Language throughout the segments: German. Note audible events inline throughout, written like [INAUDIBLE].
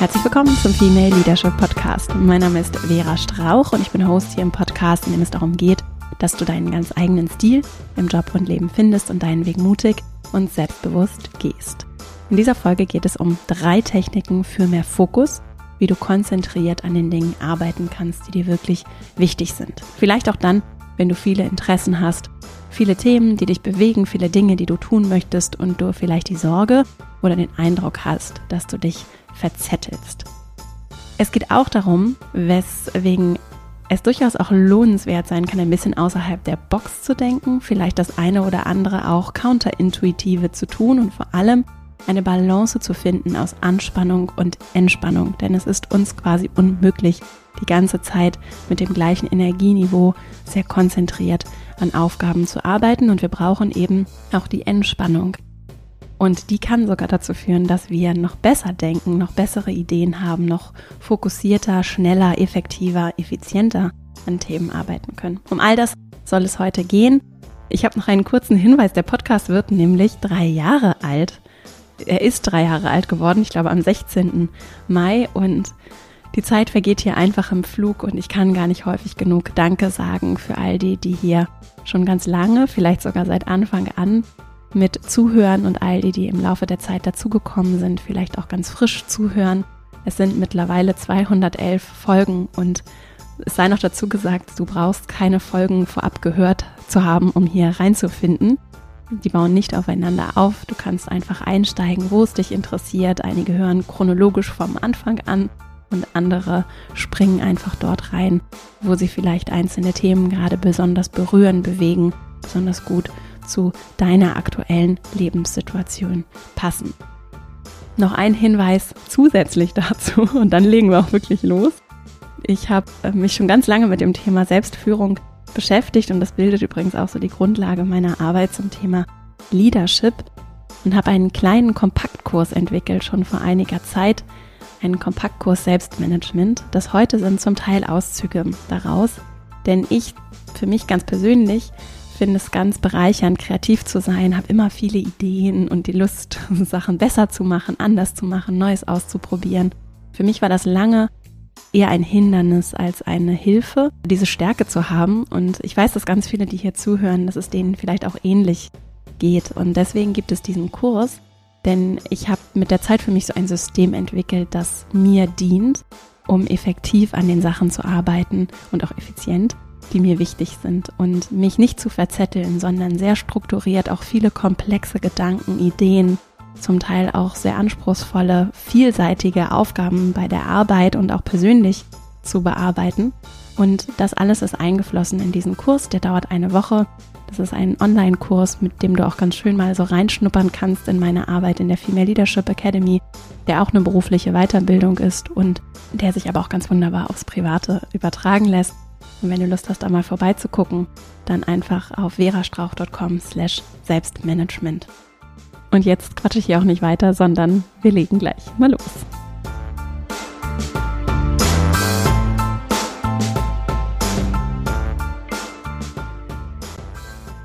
Herzlich willkommen zum Female Leadership Podcast. Mein Name ist Vera Strauch und ich bin Host hier im Podcast, in dem es darum geht, dass du deinen ganz eigenen Stil im Job und Leben findest und deinen Weg mutig und selbstbewusst gehst. In dieser Folge geht es um drei Techniken für mehr Fokus, wie du konzentriert an den Dingen arbeiten kannst, die dir wirklich wichtig sind. Vielleicht auch dann, wenn du viele Interessen hast, viele Themen, die dich bewegen, viele Dinge, die du tun möchtest und du vielleicht die Sorge oder den Eindruck hast, dass du dich verzettelst. Es geht auch darum, weswegen es durchaus auch lohnenswert sein kann, ein bisschen außerhalb der Box zu denken, vielleicht das eine oder andere auch counterintuitive zu tun und vor allem eine Balance zu finden aus Anspannung und Entspannung. Denn es ist uns quasi unmöglich, die ganze Zeit mit dem gleichen Energieniveau sehr konzentriert an Aufgaben zu arbeiten und wir brauchen eben auch die Entspannung. Und die kann sogar dazu führen, dass wir noch besser denken, noch bessere Ideen haben, noch fokussierter, schneller, effektiver, effizienter an Themen arbeiten können. Um all das soll es heute gehen. Ich habe noch einen kurzen Hinweis. Der Podcast wird nämlich drei Jahre alt. Er ist drei Jahre alt geworden, ich glaube am 16. Mai. Und die Zeit vergeht hier einfach im Flug und ich kann gar nicht häufig genug Danke sagen für all die, die hier schon ganz lange, vielleicht sogar seit Anfang an mit zuhören und all die, die im Laufe der Zeit dazugekommen sind, vielleicht auch ganz frisch zuhören. Es sind mittlerweile 211 Folgen und es sei noch dazu gesagt, du brauchst keine Folgen vorab gehört zu haben, um hier reinzufinden. Die bauen nicht aufeinander auf. Du kannst einfach einsteigen, wo es dich interessiert. Einige hören chronologisch vom Anfang an und andere springen einfach dort rein, wo sie vielleicht einzelne Themen gerade besonders berühren, bewegen, besonders gut zu deiner aktuellen Lebenssituation passen. Noch ein Hinweis zusätzlich dazu und dann legen wir auch wirklich los. Ich habe äh, mich schon ganz lange mit dem Thema Selbstführung beschäftigt und das bildet übrigens auch so die Grundlage meiner Arbeit zum Thema Leadership und habe einen kleinen Kompaktkurs entwickelt, schon vor einiger Zeit, einen Kompaktkurs Selbstmanagement. Das heute sind zum Teil Auszüge daraus, denn ich für mich ganz persönlich finde es ganz bereichernd, kreativ zu sein, habe immer viele Ideen und die Lust, [LAUGHS] Sachen besser zu machen, anders zu machen, Neues auszuprobieren. Für mich war das lange eher ein Hindernis als eine Hilfe, diese Stärke zu haben. Und ich weiß, dass ganz viele, die hier zuhören, dass es denen vielleicht auch ähnlich geht. Und deswegen gibt es diesen Kurs, denn ich habe mit der Zeit für mich so ein System entwickelt, das mir dient, um effektiv an den Sachen zu arbeiten und auch effizient die mir wichtig sind und mich nicht zu verzetteln, sondern sehr strukturiert auch viele komplexe Gedanken, Ideen, zum Teil auch sehr anspruchsvolle, vielseitige Aufgaben bei der Arbeit und auch persönlich zu bearbeiten. Und das alles ist eingeflossen in diesen Kurs, der dauert eine Woche. Das ist ein Online-Kurs, mit dem du auch ganz schön mal so reinschnuppern kannst in meine Arbeit in der Female Leadership Academy, der auch eine berufliche Weiterbildung ist und der sich aber auch ganz wunderbar aufs Private übertragen lässt. Und wenn du Lust hast, da mal vorbeizugucken, dann einfach auf verastrauch.com slash Selbstmanagement. Und jetzt quatsche ich hier auch nicht weiter, sondern wir legen gleich mal los.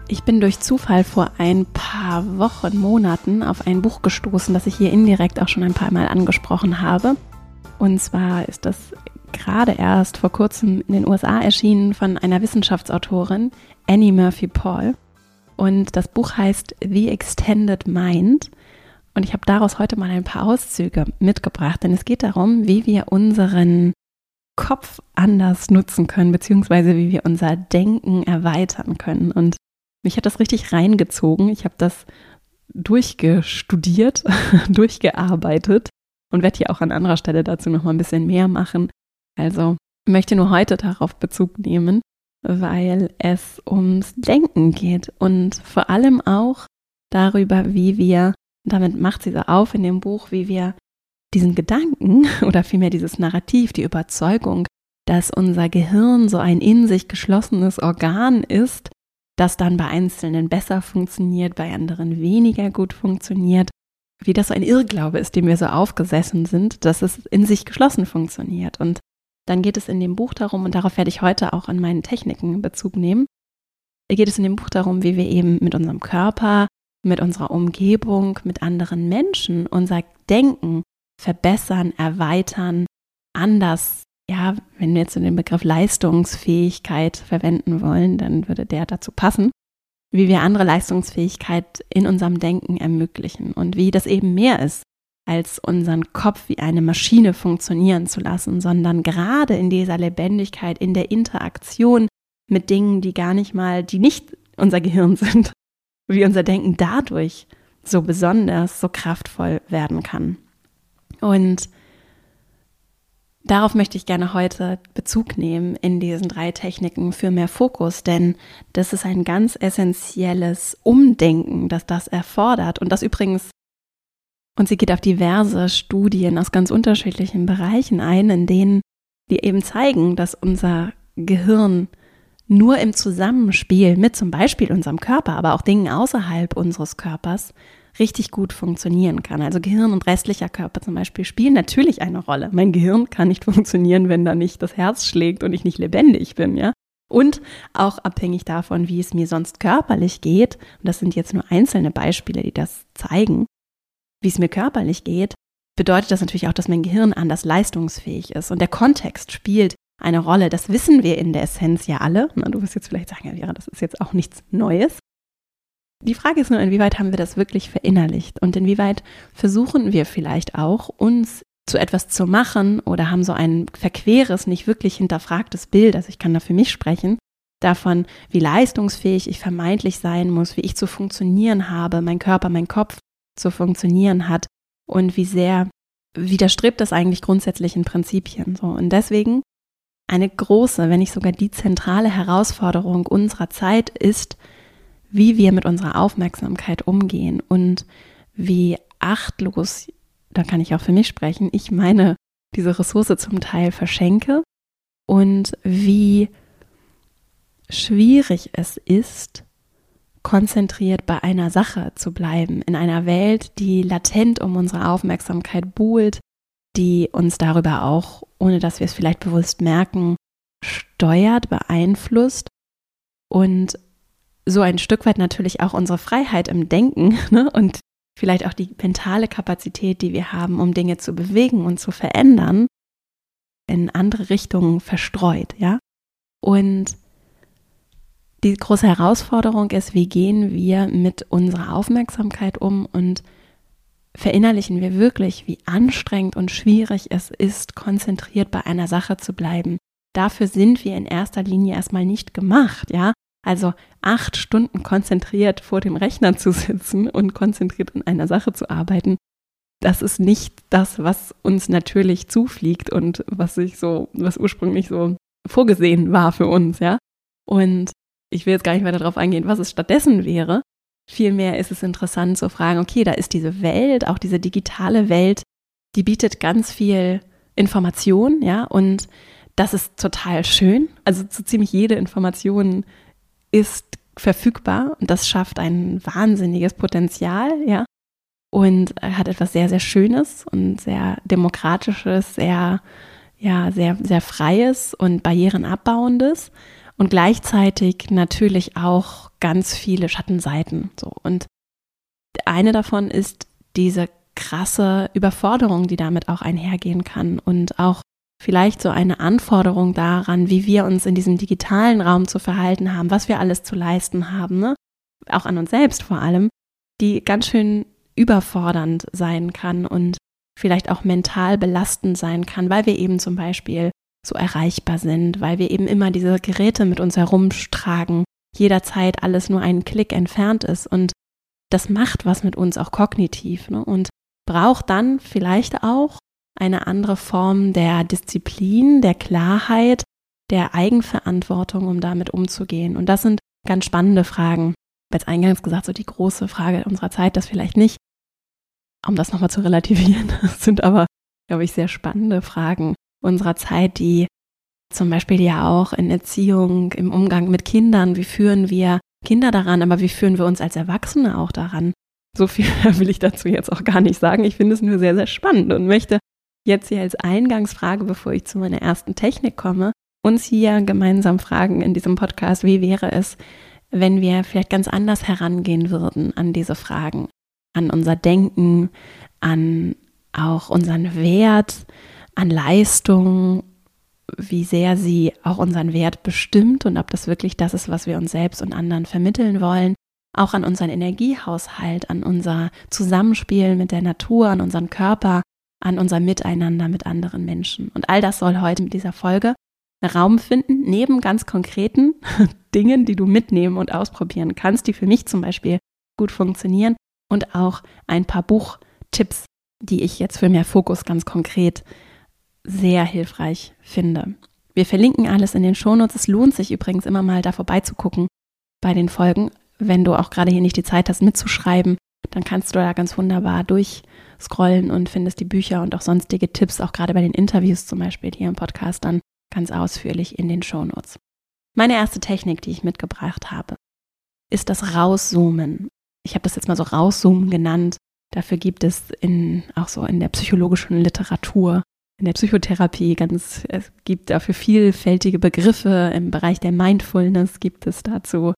Ich bin durch Zufall vor ein paar Wochen, Monaten auf ein Buch gestoßen, das ich hier indirekt auch schon ein paar Mal angesprochen habe. Und zwar ist das gerade erst vor kurzem in den USA erschienen von einer Wissenschaftsautorin, Annie Murphy Paul. Und das Buch heißt The Extended Mind. Und ich habe daraus heute mal ein paar Auszüge mitgebracht, denn es geht darum, wie wir unseren Kopf anders nutzen können, beziehungsweise wie wir unser Denken erweitern können. Und mich hat das richtig reingezogen. Ich habe das durchgestudiert, [LAUGHS] durchgearbeitet und werde hier auch an anderer Stelle dazu noch mal ein bisschen mehr machen. Also möchte nur heute darauf Bezug nehmen, weil es ums Denken geht und vor allem auch darüber, wie wir, damit macht sie so auf in dem Buch, wie wir diesen Gedanken [LAUGHS] oder vielmehr dieses Narrativ, die Überzeugung, dass unser Gehirn so ein in sich geschlossenes Organ ist, das dann bei Einzelnen besser funktioniert, bei anderen weniger gut funktioniert, wie das so ein Irrglaube ist, dem wir so aufgesessen sind, dass es in sich geschlossen funktioniert. Und dann geht es in dem Buch darum, und darauf werde ich heute auch an meinen Techniken Bezug nehmen, geht es in dem Buch darum, wie wir eben mit unserem Körper, mit unserer Umgebung, mit anderen Menschen unser Denken verbessern, erweitern, anders, ja, wenn wir jetzt den Begriff Leistungsfähigkeit verwenden wollen, dann würde der dazu passen, wie wir andere Leistungsfähigkeit in unserem Denken ermöglichen und wie das eben mehr ist, als unseren Kopf wie eine Maschine funktionieren zu lassen, sondern gerade in dieser Lebendigkeit, in der Interaktion mit Dingen, die gar nicht mal, die nicht unser Gehirn [LAUGHS] sind, wie unser Denken dadurch so besonders, so kraftvoll werden kann. Und darauf möchte ich gerne heute Bezug nehmen in diesen drei Techniken für mehr Fokus, denn das ist ein ganz essentielles Umdenken, das das erfordert und das übrigens und sie geht auf diverse Studien aus ganz unterschiedlichen Bereichen ein, in denen die eben zeigen, dass unser Gehirn nur im Zusammenspiel mit zum Beispiel unserem Körper, aber auch Dingen außerhalb unseres Körpers richtig gut funktionieren kann. Also Gehirn und restlicher Körper zum Beispiel spielen natürlich eine Rolle. Mein Gehirn kann nicht [LAUGHS] funktionieren, wenn da nicht das Herz schlägt und ich nicht lebendig bin, ja. Und auch abhängig davon, wie es mir sonst körperlich geht, und das sind jetzt nur einzelne Beispiele, die das zeigen, wie es mir körperlich geht, bedeutet das natürlich auch, dass mein Gehirn anders leistungsfähig ist. Und der Kontext spielt eine Rolle. Das wissen wir in der Essenz ja alle. Du wirst jetzt vielleicht sagen, ja, Vera, das ist jetzt auch nichts Neues. Die Frage ist nur, inwieweit haben wir das wirklich verinnerlicht und inwieweit versuchen wir vielleicht auch, uns zu etwas zu machen oder haben so ein verqueres, nicht wirklich hinterfragtes Bild, also ich kann da für mich sprechen, davon, wie leistungsfähig ich vermeintlich sein muss, wie ich zu funktionieren habe, mein Körper, mein Kopf zu funktionieren hat und wie sehr widerstrebt das eigentlich grundsätzlichen Prinzipien. So. Und deswegen eine große, wenn nicht sogar die zentrale Herausforderung unserer Zeit ist, wie wir mit unserer Aufmerksamkeit umgehen und wie achtlos, da kann ich auch für mich sprechen, ich meine, diese Ressource zum Teil verschenke und wie schwierig es ist, konzentriert bei einer Sache zu bleiben, in einer Welt, die latent um unsere Aufmerksamkeit buhlt, die uns darüber auch, ohne dass wir es vielleicht bewusst merken, steuert, beeinflusst und so ein Stück weit natürlich auch unsere Freiheit im Denken [LAUGHS] ne? und vielleicht auch die mentale Kapazität, die wir haben, um Dinge zu bewegen und zu verändern, in andere Richtungen verstreut, ja. Und die große Herausforderung ist, wie gehen wir mit unserer Aufmerksamkeit um und verinnerlichen wir wirklich, wie anstrengend und schwierig es ist, konzentriert bei einer Sache zu bleiben. Dafür sind wir in erster Linie erstmal nicht gemacht, ja. Also acht Stunden konzentriert vor dem Rechner zu sitzen und konzentriert an einer Sache zu arbeiten, das ist nicht das, was uns natürlich zufliegt und was sich so, was ursprünglich so vorgesehen war für uns, ja. Und ich will jetzt gar nicht weiter darauf eingehen, was es stattdessen wäre. Vielmehr ist es interessant zu fragen, okay, da ist diese Welt, auch diese digitale Welt, die bietet ganz viel Information, ja, und das ist total schön. Also so ziemlich jede Information ist verfügbar und das schafft ein wahnsinniges Potenzial, ja, und hat etwas sehr, sehr Schönes und sehr Demokratisches, sehr, ja, sehr, sehr Freies und Barrierenabbauendes und gleichzeitig natürlich auch ganz viele Schattenseiten. So. Und eine davon ist diese krasse Überforderung, die damit auch einhergehen kann und auch vielleicht so eine Anforderung daran, wie wir uns in diesem digitalen Raum zu verhalten haben, was wir alles zu leisten haben, ne? auch an uns selbst vor allem, die ganz schön überfordernd sein kann und vielleicht auch mental belastend sein kann, weil wir eben zum Beispiel so erreichbar sind, weil wir eben immer diese Geräte mit uns herumtragen, jederzeit alles nur einen Klick entfernt ist und das macht was mit uns auch kognitiv ne? und braucht dann vielleicht auch eine andere Form der Disziplin, der Klarheit, der Eigenverantwortung, um damit umzugehen. Und das sind ganz spannende Fragen. Ich habe jetzt eingangs gesagt, so die große Frage unserer Zeit, das vielleicht nicht, um das nochmal zu relativieren, [LAUGHS] das sind aber, glaube ich, sehr spannende Fragen unserer Zeit, die zum Beispiel ja auch in Erziehung, im Umgang mit Kindern, wie führen wir Kinder daran, aber wie führen wir uns als Erwachsene auch daran? So viel [LAUGHS] will ich dazu jetzt auch gar nicht sagen. Ich finde es nur sehr, sehr spannend und möchte jetzt hier als Eingangsfrage, bevor ich zu meiner ersten Technik komme, uns hier gemeinsam fragen in diesem Podcast, wie wäre es, wenn wir vielleicht ganz anders herangehen würden an diese Fragen, an unser Denken, an auch unseren Wert an Leistung, wie sehr sie auch unseren Wert bestimmt und ob das wirklich das ist, was wir uns selbst und anderen vermitteln wollen. Auch an unseren Energiehaushalt, an unser Zusammenspiel mit der Natur, an unseren Körper, an unser Miteinander mit anderen Menschen. Und all das soll heute mit dieser Folge Raum finden, neben ganz konkreten [LAUGHS] Dingen, die du mitnehmen und ausprobieren kannst, die für mich zum Beispiel gut funktionieren und auch ein paar Buchtipps, die ich jetzt für mehr Fokus ganz konkret sehr hilfreich finde. Wir verlinken alles in den Shownotes. Es lohnt sich übrigens immer mal da vorbeizugucken bei den Folgen. Wenn du auch gerade hier nicht die Zeit hast mitzuschreiben, dann kannst du da ganz wunderbar durchscrollen und findest die Bücher und auch sonstige Tipps, auch gerade bei den Interviews zum Beispiel hier im Podcast dann ganz ausführlich in den Shownotes. Meine erste Technik, die ich mitgebracht habe, ist das Rauszoomen. Ich habe das jetzt mal so Rauszoomen genannt. Dafür gibt es in, auch so in der psychologischen Literatur, in der Psychotherapie ganz, es gibt dafür vielfältige Begriffe. Im Bereich der Mindfulness gibt es dazu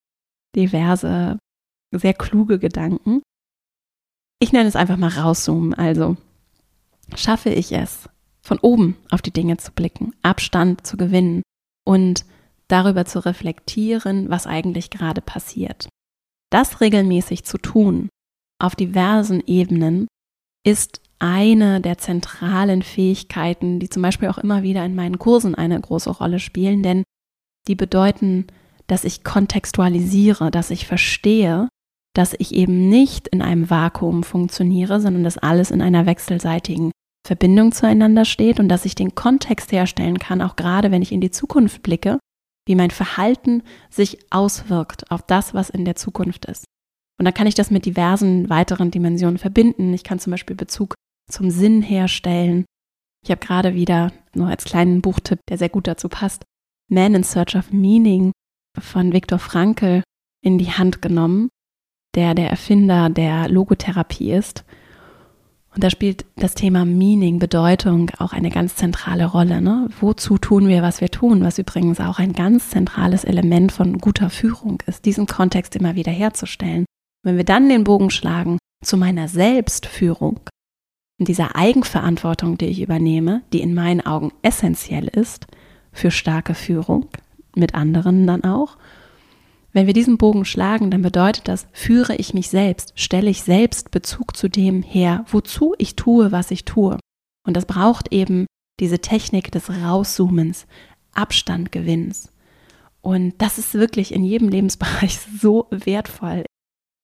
diverse, sehr kluge Gedanken. Ich nenne es einfach mal rauszoomen. Also schaffe ich es, von oben auf die Dinge zu blicken, Abstand zu gewinnen und darüber zu reflektieren, was eigentlich gerade passiert. Das regelmäßig zu tun, auf diversen Ebenen, ist eine der zentralen Fähigkeiten, die zum Beispiel auch immer wieder in meinen Kursen eine große Rolle spielen, denn die bedeuten, dass ich kontextualisiere, dass ich verstehe, dass ich eben nicht in einem Vakuum funktioniere, sondern dass alles in einer wechselseitigen Verbindung zueinander steht und dass ich den Kontext herstellen kann, auch gerade wenn ich in die Zukunft blicke, wie mein Verhalten sich auswirkt auf das, was in der Zukunft ist. Und dann kann ich das mit diversen weiteren Dimensionen verbinden. Ich kann zum Beispiel Bezug zum Sinn herstellen. Ich habe gerade wieder nur als kleinen Buchtipp, der sehr gut dazu passt, Man in Search of Meaning von Viktor Frankl in die Hand genommen, der der Erfinder der Logotherapie ist und da spielt das Thema Meaning, Bedeutung auch eine ganz zentrale Rolle. Ne? Wozu tun wir, was wir tun? Was übrigens auch ein ganz zentrales Element von guter Führung ist, diesen Kontext immer wieder herzustellen. Wenn wir dann den Bogen schlagen zu meiner Selbstführung und dieser Eigenverantwortung, die ich übernehme, die in meinen Augen essentiell ist für starke Führung, mit anderen dann auch, wenn wir diesen Bogen schlagen, dann bedeutet das, führe ich mich selbst, stelle ich selbst Bezug zu dem her, wozu ich tue, was ich tue. Und das braucht eben diese Technik des Rauszoomens, Abstandgewinns. Und das ist wirklich in jedem Lebensbereich [LAUGHS] so wertvoll.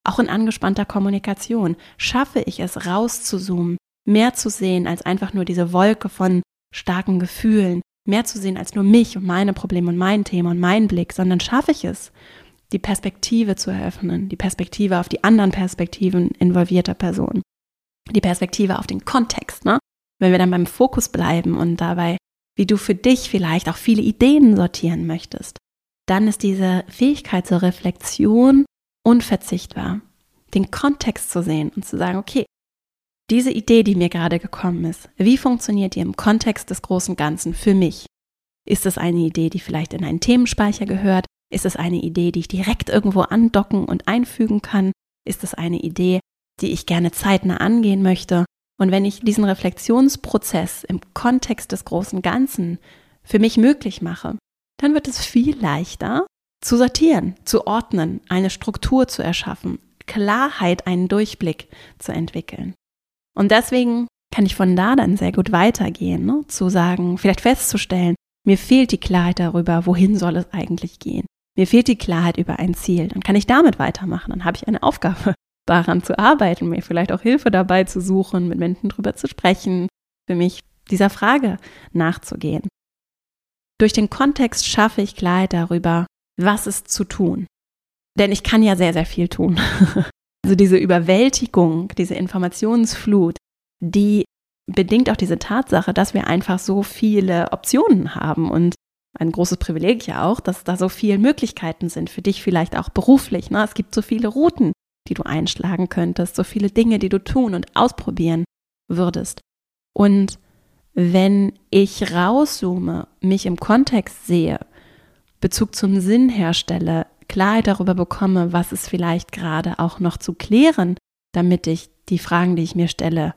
Auch in angespannter Kommunikation schaffe ich es rauszuzoomen, mehr zu sehen als einfach nur diese Wolke von starken Gefühlen, mehr zu sehen als nur mich und meine Probleme und mein Thema und mein Blick, sondern schaffe ich es, die Perspektive zu eröffnen, die Perspektive auf die anderen Perspektiven involvierter Personen, die Perspektive auf den Kontext, ne? Wenn wir dann beim Fokus bleiben und dabei, wie du für dich vielleicht auch viele Ideen sortieren möchtest, dann ist diese Fähigkeit zur Reflexion unverzichtbar. Den Kontext zu sehen und zu sagen, okay, diese Idee, die mir gerade gekommen ist, wie funktioniert die im Kontext des großen Ganzen für mich? Ist es eine Idee, die vielleicht in einen Themenspeicher gehört? Ist es eine Idee, die ich direkt irgendwo andocken und einfügen kann? Ist es eine Idee, die ich gerne zeitnah angehen möchte? Und wenn ich diesen Reflexionsprozess im Kontext des großen Ganzen für mich möglich mache, dann wird es viel leichter zu sortieren, zu ordnen, eine Struktur zu erschaffen, Klarheit, einen Durchblick zu entwickeln. Und deswegen kann ich von da dann sehr gut weitergehen, ne? zu sagen, vielleicht festzustellen, mir fehlt die Klarheit darüber, wohin soll es eigentlich gehen. Mir fehlt die Klarheit über ein Ziel. Dann kann ich damit weitermachen. Dann habe ich eine Aufgabe, [LAUGHS] daran zu arbeiten, mir vielleicht auch Hilfe dabei zu suchen, mit Menschen drüber zu sprechen, für mich dieser Frage nachzugehen. Durch den Kontext schaffe ich Klarheit darüber, was ist zu tun. Denn ich kann ja sehr, sehr viel tun. [LAUGHS] Also diese Überwältigung, diese Informationsflut, die bedingt auch diese Tatsache, dass wir einfach so viele Optionen haben und ein großes Privileg ja auch, dass da so viele Möglichkeiten sind für dich vielleicht auch beruflich. Ne? Es gibt so viele Routen, die du einschlagen könntest, so viele Dinge, die du tun und ausprobieren würdest. Und wenn ich rauszoome, mich im Kontext sehe, Bezug zum Sinn herstelle, Klarheit darüber bekomme, was ist vielleicht gerade auch noch zu klären, damit ich die Fragen, die ich mir stelle,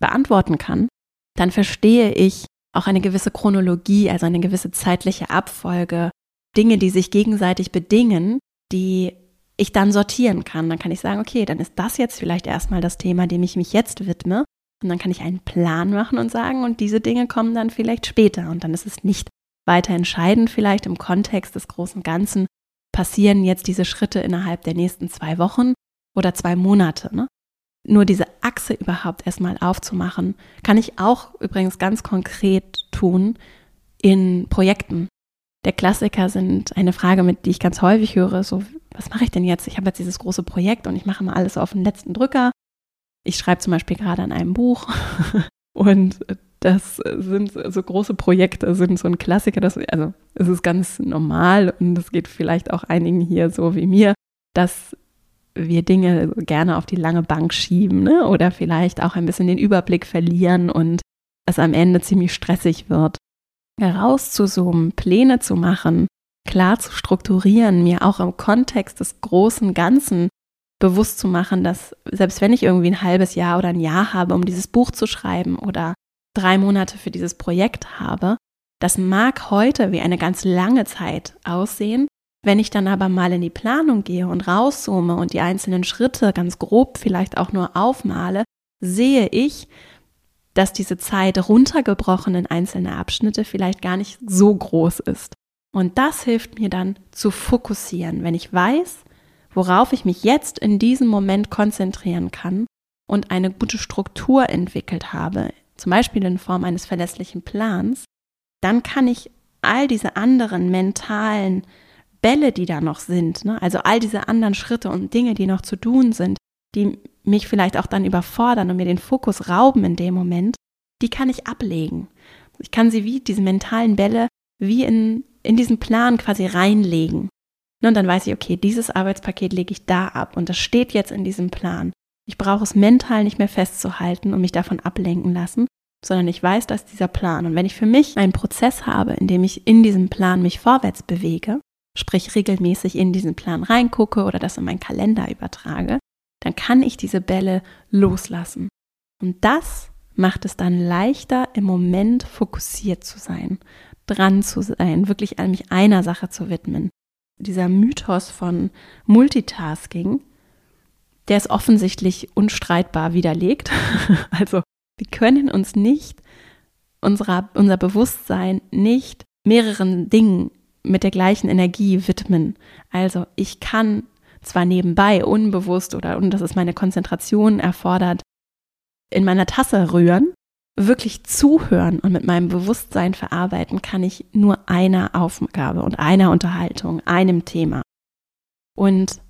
beantworten kann, dann verstehe ich auch eine gewisse Chronologie, also eine gewisse zeitliche Abfolge, Dinge, die sich gegenseitig bedingen, die ich dann sortieren kann. Dann kann ich sagen, okay, dann ist das jetzt vielleicht erstmal das Thema, dem ich mich jetzt widme. Und dann kann ich einen Plan machen und sagen, und diese Dinge kommen dann vielleicht später. Und dann ist es nicht weiter entscheidend, vielleicht im Kontext des großen Ganzen, passieren jetzt diese Schritte innerhalb der nächsten zwei Wochen oder zwei Monate. Ne? Nur diese Achse überhaupt erstmal aufzumachen, kann ich auch übrigens ganz konkret tun in Projekten. Der Klassiker sind eine Frage, mit die ich ganz häufig höre, so, was mache ich denn jetzt? Ich habe jetzt dieses große Projekt und ich mache mal alles auf den letzten Drücker. Ich schreibe zum Beispiel gerade an einem Buch [LAUGHS] und das sind so große Projekte, sind so ein Klassiker. Das, also es ist ganz normal und es geht vielleicht auch einigen hier so wie mir, dass wir Dinge gerne auf die lange Bank schieben ne? oder vielleicht auch ein bisschen den Überblick verlieren und es am Ende ziemlich stressig wird herauszuzoomen, Pläne zu machen, klar zu strukturieren, mir auch im Kontext des großen Ganzen bewusst zu machen, dass selbst wenn ich irgendwie ein halbes Jahr oder ein Jahr habe, um dieses Buch zu schreiben oder drei Monate für dieses Projekt habe, das mag heute wie eine ganz lange Zeit aussehen. Wenn ich dann aber mal in die Planung gehe und rauszoome und die einzelnen Schritte ganz grob vielleicht auch nur aufmale, sehe ich, dass diese Zeit runtergebrochen in einzelne Abschnitte vielleicht gar nicht so groß ist. Und das hilft mir dann zu fokussieren, wenn ich weiß, worauf ich mich jetzt in diesem Moment konzentrieren kann und eine gute Struktur entwickelt habe, zum Beispiel in Form eines verlässlichen Plans, dann kann ich all diese anderen mentalen Bälle, die da noch sind, ne, also all diese anderen Schritte und Dinge, die noch zu tun sind, die mich vielleicht auch dann überfordern und mir den Fokus rauben in dem Moment, die kann ich ablegen. Ich kann sie wie diese mentalen Bälle wie in, in diesen Plan quasi reinlegen. Und dann weiß ich, okay, dieses Arbeitspaket lege ich da ab und das steht jetzt in diesem Plan. Ich brauche es mental nicht mehr festzuhalten und mich davon ablenken lassen, sondern ich weiß, dass dieser Plan. Und wenn ich für mich einen Prozess habe, in dem ich in diesem Plan mich vorwärts bewege, sprich regelmäßig in diesen Plan reingucke oder das in meinen Kalender übertrage, dann kann ich diese Bälle loslassen. Und das macht es dann leichter, im Moment fokussiert zu sein, dran zu sein, wirklich an mich einer Sache zu widmen. Dieser Mythos von Multitasking, der ist offensichtlich unstreitbar widerlegt. [LAUGHS] also wir können uns nicht unserer, unser Bewusstsein nicht mehreren Dingen mit der gleichen Energie widmen. Also ich kann zwar nebenbei unbewusst oder und dass es meine Konzentration erfordert, in meiner Tasse rühren, wirklich zuhören und mit meinem Bewusstsein verarbeiten, kann ich nur einer Aufgabe und einer Unterhaltung, einem Thema. Und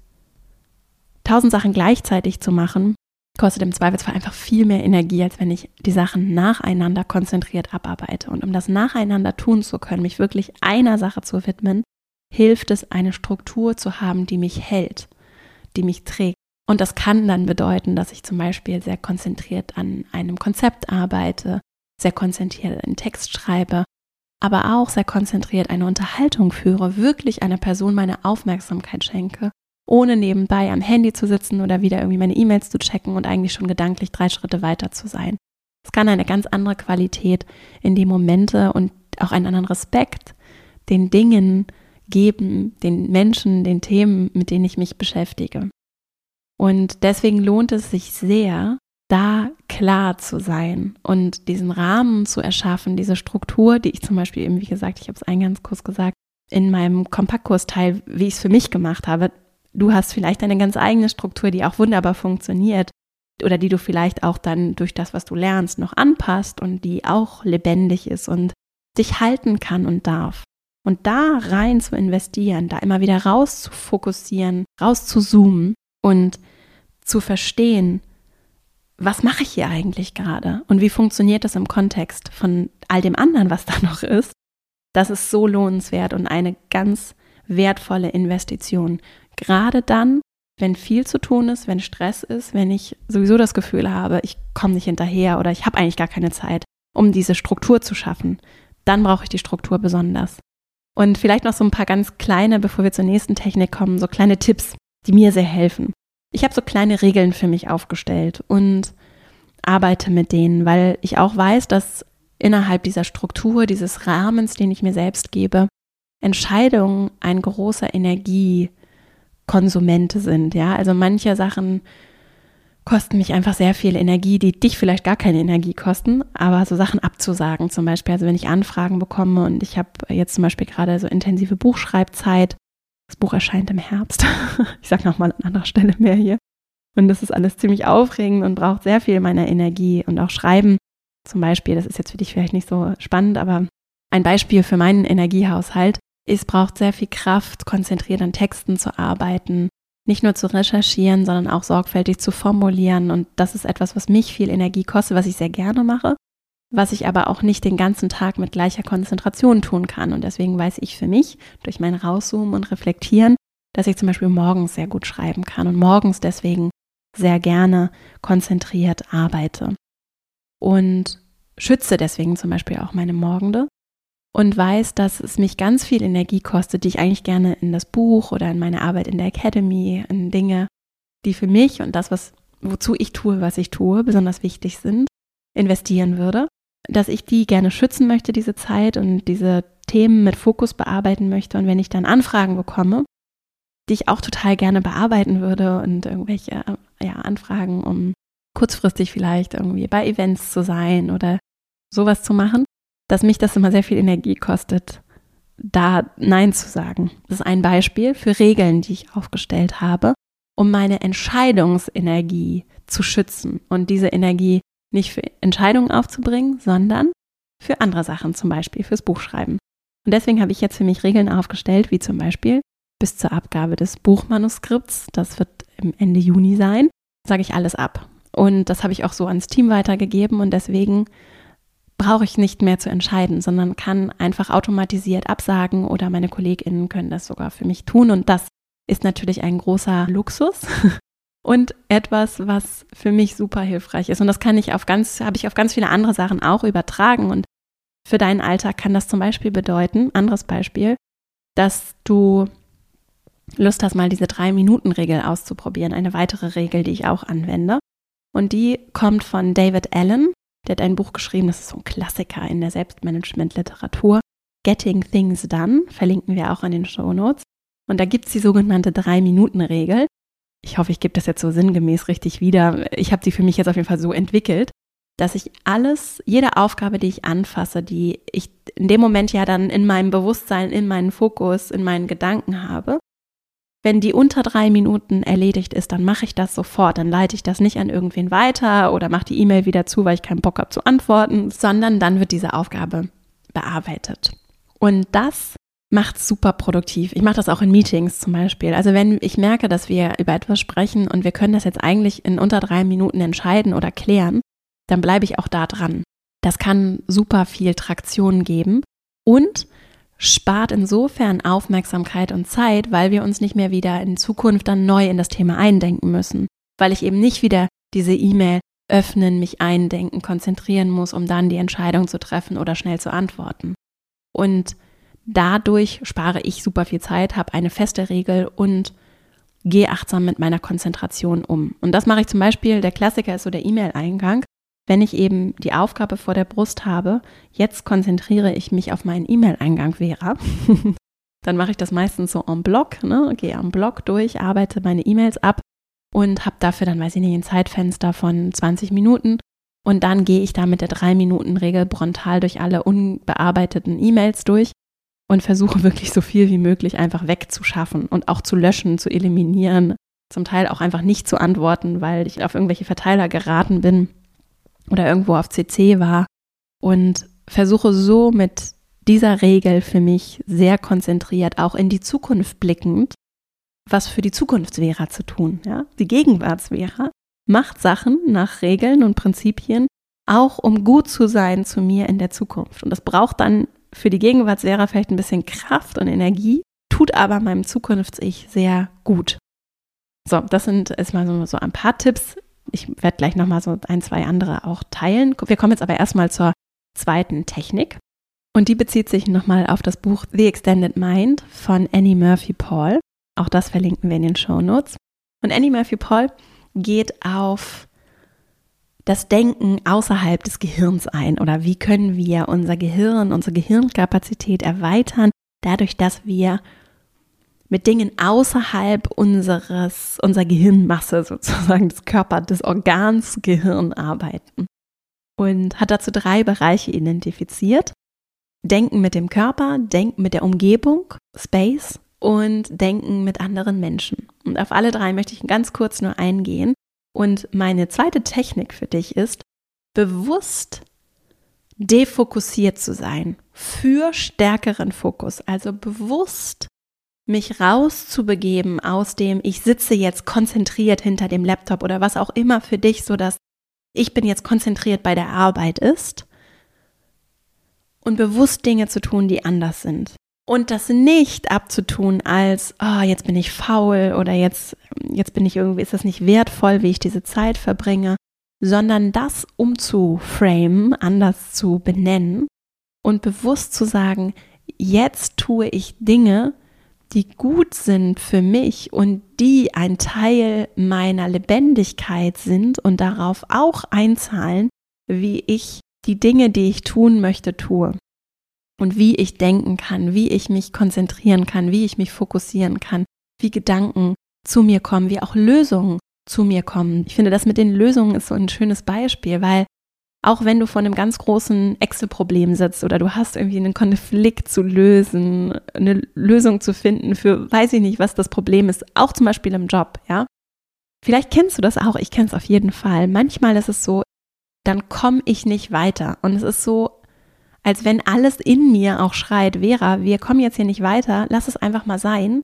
tausend Sachen gleichzeitig zu machen, kostet im Zweifelsfall einfach viel mehr Energie, als wenn ich die Sachen nacheinander konzentriert abarbeite. Und um das nacheinander tun zu können, mich wirklich einer Sache zu widmen, hilft es, eine Struktur zu haben, die mich hält, die mich trägt. Und das kann dann bedeuten, dass ich zum Beispiel sehr konzentriert an einem Konzept arbeite, sehr konzentriert einen Text schreibe, aber auch sehr konzentriert eine Unterhaltung führe, wirklich einer Person meine Aufmerksamkeit schenke, ohne nebenbei am Handy zu sitzen oder wieder irgendwie meine E-Mails zu checken und eigentlich schon gedanklich drei Schritte weiter zu sein. Es kann eine ganz andere Qualität in die Momente und auch einen anderen Respekt den Dingen geben, den Menschen, den Themen, mit denen ich mich beschäftige. Und deswegen lohnt es sich sehr, da klar zu sein und diesen Rahmen zu erschaffen, diese Struktur, die ich zum Beispiel eben, wie gesagt, ich habe es eingangs kurz gesagt, in meinem Kompaktkursteil, wie ich es für mich gemacht habe. Du hast vielleicht eine ganz eigene Struktur, die auch wunderbar funktioniert oder die du vielleicht auch dann durch das, was du lernst, noch anpasst und die auch lebendig ist und dich halten kann und darf. Und da rein zu investieren, da immer wieder raus zu fokussieren, raus zu zoomen und zu verstehen, was mache ich hier eigentlich gerade und wie funktioniert das im Kontext von all dem anderen, was da noch ist, das ist so lohnenswert und eine ganz wertvolle Investition. Gerade dann, wenn viel zu tun ist, wenn Stress ist, wenn ich sowieso das Gefühl habe, ich komme nicht hinterher oder ich habe eigentlich gar keine Zeit, um diese Struktur zu schaffen, dann brauche ich die Struktur besonders. Und vielleicht noch so ein paar ganz kleine, bevor wir zur nächsten Technik kommen, so kleine Tipps, die mir sehr helfen. Ich habe so kleine Regeln für mich aufgestellt und arbeite mit denen, weil ich auch weiß, dass innerhalb dieser Struktur, dieses Rahmens, den ich mir selbst gebe, Entscheidungen ein großer Energiekonsument sind. Ja, also manche Sachen kosten mich einfach sehr viel Energie, die dich vielleicht gar keine Energie kosten, aber so Sachen abzusagen zum Beispiel. Also wenn ich Anfragen bekomme und ich habe jetzt zum Beispiel gerade so intensive Buchschreibzeit, das Buch erscheint im Herbst. [LAUGHS] ich sage nochmal an anderer Stelle mehr hier. Und das ist alles ziemlich aufregend und braucht sehr viel meiner Energie und auch Schreiben zum Beispiel. Das ist jetzt für dich vielleicht nicht so spannend, aber ein Beispiel für meinen Energiehaushalt. Es braucht sehr viel Kraft, konzentriert an Texten zu arbeiten, nicht nur zu recherchieren, sondern auch sorgfältig zu formulieren. Und das ist etwas, was mich viel Energie kostet, was ich sehr gerne mache, was ich aber auch nicht den ganzen Tag mit gleicher Konzentration tun kann. Und deswegen weiß ich für mich durch mein Rauszoomen und Reflektieren, dass ich zum Beispiel morgens sehr gut schreiben kann und morgens deswegen sehr gerne konzentriert arbeite. Und schütze deswegen zum Beispiel auch meine Morgende und weiß, dass es mich ganz viel Energie kostet, die ich eigentlich gerne in das Buch oder in meine Arbeit in der Academy, in Dinge, die für mich und das, was, wozu ich tue, was ich tue, besonders wichtig sind, investieren würde, dass ich die gerne schützen möchte, diese Zeit und diese Themen mit Fokus bearbeiten möchte. Und wenn ich dann Anfragen bekomme, die ich auch total gerne bearbeiten würde und irgendwelche ja, Anfragen, um kurzfristig vielleicht irgendwie bei Events zu sein oder sowas zu machen, dass mich das immer sehr viel Energie kostet, da Nein zu sagen. Das ist ein Beispiel für Regeln, die ich aufgestellt habe, um meine Entscheidungsenergie zu schützen und diese Energie nicht für Entscheidungen aufzubringen, sondern für andere Sachen, zum Beispiel fürs Buchschreiben. Und deswegen habe ich jetzt für mich Regeln aufgestellt, wie zum Beispiel bis zur Abgabe des Buchmanuskripts, das wird im Ende Juni sein, sage ich alles ab. Und das habe ich auch so ans Team weitergegeben und deswegen brauche ich nicht mehr zu entscheiden, sondern kann einfach automatisiert absagen oder meine KollegInnen können das sogar für mich tun. Und das ist natürlich ein großer Luxus [LAUGHS] und etwas, was für mich super hilfreich ist. Und das kann ich auf ganz, habe ich auf ganz viele andere Sachen auch übertragen. Und für deinen Alltag kann das zum Beispiel bedeuten, anderes Beispiel, dass du Lust hast, mal diese Drei-Minuten-Regel auszuprobieren. Eine weitere Regel, die ich auch anwende. Und die kommt von David Allen. Der hat ein Buch geschrieben, das ist so ein Klassiker in der Selbstmanagement-Literatur. Getting Things Done, verlinken wir auch in den Show Notes. Und da gibt es die sogenannte Drei-Minuten-Regel. Ich hoffe, ich gebe das jetzt so sinngemäß richtig wieder. Ich habe sie für mich jetzt auf jeden Fall so entwickelt, dass ich alles, jede Aufgabe, die ich anfasse, die ich in dem Moment ja dann in meinem Bewusstsein, in meinen Fokus, in meinen Gedanken habe, wenn die unter drei Minuten erledigt ist, dann mache ich das sofort. Dann leite ich das nicht an irgendwen weiter oder mache die E-Mail wieder zu, weil ich keinen Bock habe zu antworten, sondern dann wird diese Aufgabe bearbeitet. Und das macht super produktiv. Ich mache das auch in Meetings zum Beispiel. Also wenn ich merke, dass wir über etwas sprechen und wir können das jetzt eigentlich in unter drei Minuten entscheiden oder klären, dann bleibe ich auch da dran. Das kann super viel Traktion geben und spart insofern Aufmerksamkeit und Zeit, weil wir uns nicht mehr wieder in Zukunft dann neu in das Thema eindenken müssen, weil ich eben nicht wieder diese E-Mail öffnen, mich eindenken, konzentrieren muss, um dann die Entscheidung zu treffen oder schnell zu antworten. Und dadurch spare ich super viel Zeit, habe eine feste Regel und gehe achtsam mit meiner Konzentration um. Und das mache ich zum Beispiel, der Klassiker ist so der E-Mail-Eingang wenn ich eben die Aufgabe vor der Brust habe, jetzt konzentriere ich mich auf meinen E-Mail-Eingang Vera, [LAUGHS] dann mache ich das meistens so en bloc, ne? gehe am Block durch, arbeite meine E-Mails ab und habe dafür dann, weiß ich nicht, ein Zeitfenster von 20 Minuten. Und dann gehe ich da mit der 3-Minuten-Regel frontal durch alle unbearbeiteten E-Mails durch und versuche wirklich so viel wie möglich einfach wegzuschaffen und auch zu löschen, zu eliminieren, zum Teil auch einfach nicht zu antworten, weil ich auf irgendwelche Verteiler geraten bin oder irgendwo auf CC war und versuche so mit dieser Regel für mich sehr konzentriert, auch in die Zukunft blickend, was für die Zukunftsvera zu tun. Ja? Die Gegenwartsvera macht Sachen nach Regeln und Prinzipien, auch um gut zu sein zu mir in der Zukunft. Und das braucht dann für die Gegenwartsvera vielleicht ein bisschen Kraft und Energie, tut aber meinem Zukunfts-Ich sehr gut. So, das sind erstmal so ein paar Tipps, ich werde gleich nochmal so ein, zwei andere auch teilen. Wir kommen jetzt aber erstmal zur zweiten Technik. Und die bezieht sich nochmal auf das Buch The Extended Mind von Annie Murphy Paul. Auch das verlinken wir in den Show Notes. Und Annie Murphy Paul geht auf das Denken außerhalb des Gehirns ein oder wie können wir unser Gehirn, unsere Gehirnkapazität erweitern, dadurch, dass wir mit Dingen außerhalb unseres, unserer Gehirnmasse sozusagen des Körpers, des Organs Gehirn arbeiten. Und hat dazu drei Bereiche identifiziert. Denken mit dem Körper, Denken mit der Umgebung, Space und Denken mit anderen Menschen. Und auf alle drei möchte ich ganz kurz nur eingehen. Und meine zweite Technik für dich ist, bewusst defokussiert zu sein für stärkeren Fokus. Also bewusst mich rauszubegeben aus dem, ich sitze jetzt konzentriert hinter dem Laptop oder was auch immer für dich so dass ich bin jetzt konzentriert bei der Arbeit ist und bewusst Dinge zu tun, die anders sind. Und das nicht abzutun als, oh, jetzt bin ich faul oder jetzt, jetzt bin ich irgendwie, ist das nicht wertvoll, wie ich diese Zeit verbringe, sondern das umzuframen, anders zu benennen und bewusst zu sagen, jetzt tue ich Dinge, die gut sind für mich und die ein Teil meiner Lebendigkeit sind und darauf auch einzahlen, wie ich die Dinge, die ich tun möchte, tue. Und wie ich denken kann, wie ich mich konzentrieren kann, wie ich mich fokussieren kann, wie Gedanken zu mir kommen, wie auch Lösungen zu mir kommen. Ich finde, das mit den Lösungen ist so ein schönes Beispiel, weil auch wenn du vor einem ganz großen Excel-Problem sitzt oder du hast irgendwie einen Konflikt zu lösen, eine Lösung zu finden für, weiß ich nicht, was das Problem ist, auch zum Beispiel im Job, ja. Vielleicht kennst du das auch, ich kenne es auf jeden Fall. Manchmal ist es so, dann komme ich nicht weiter. Und es ist so, als wenn alles in mir auch schreit, Vera, wir kommen jetzt hier nicht weiter, lass es einfach mal sein.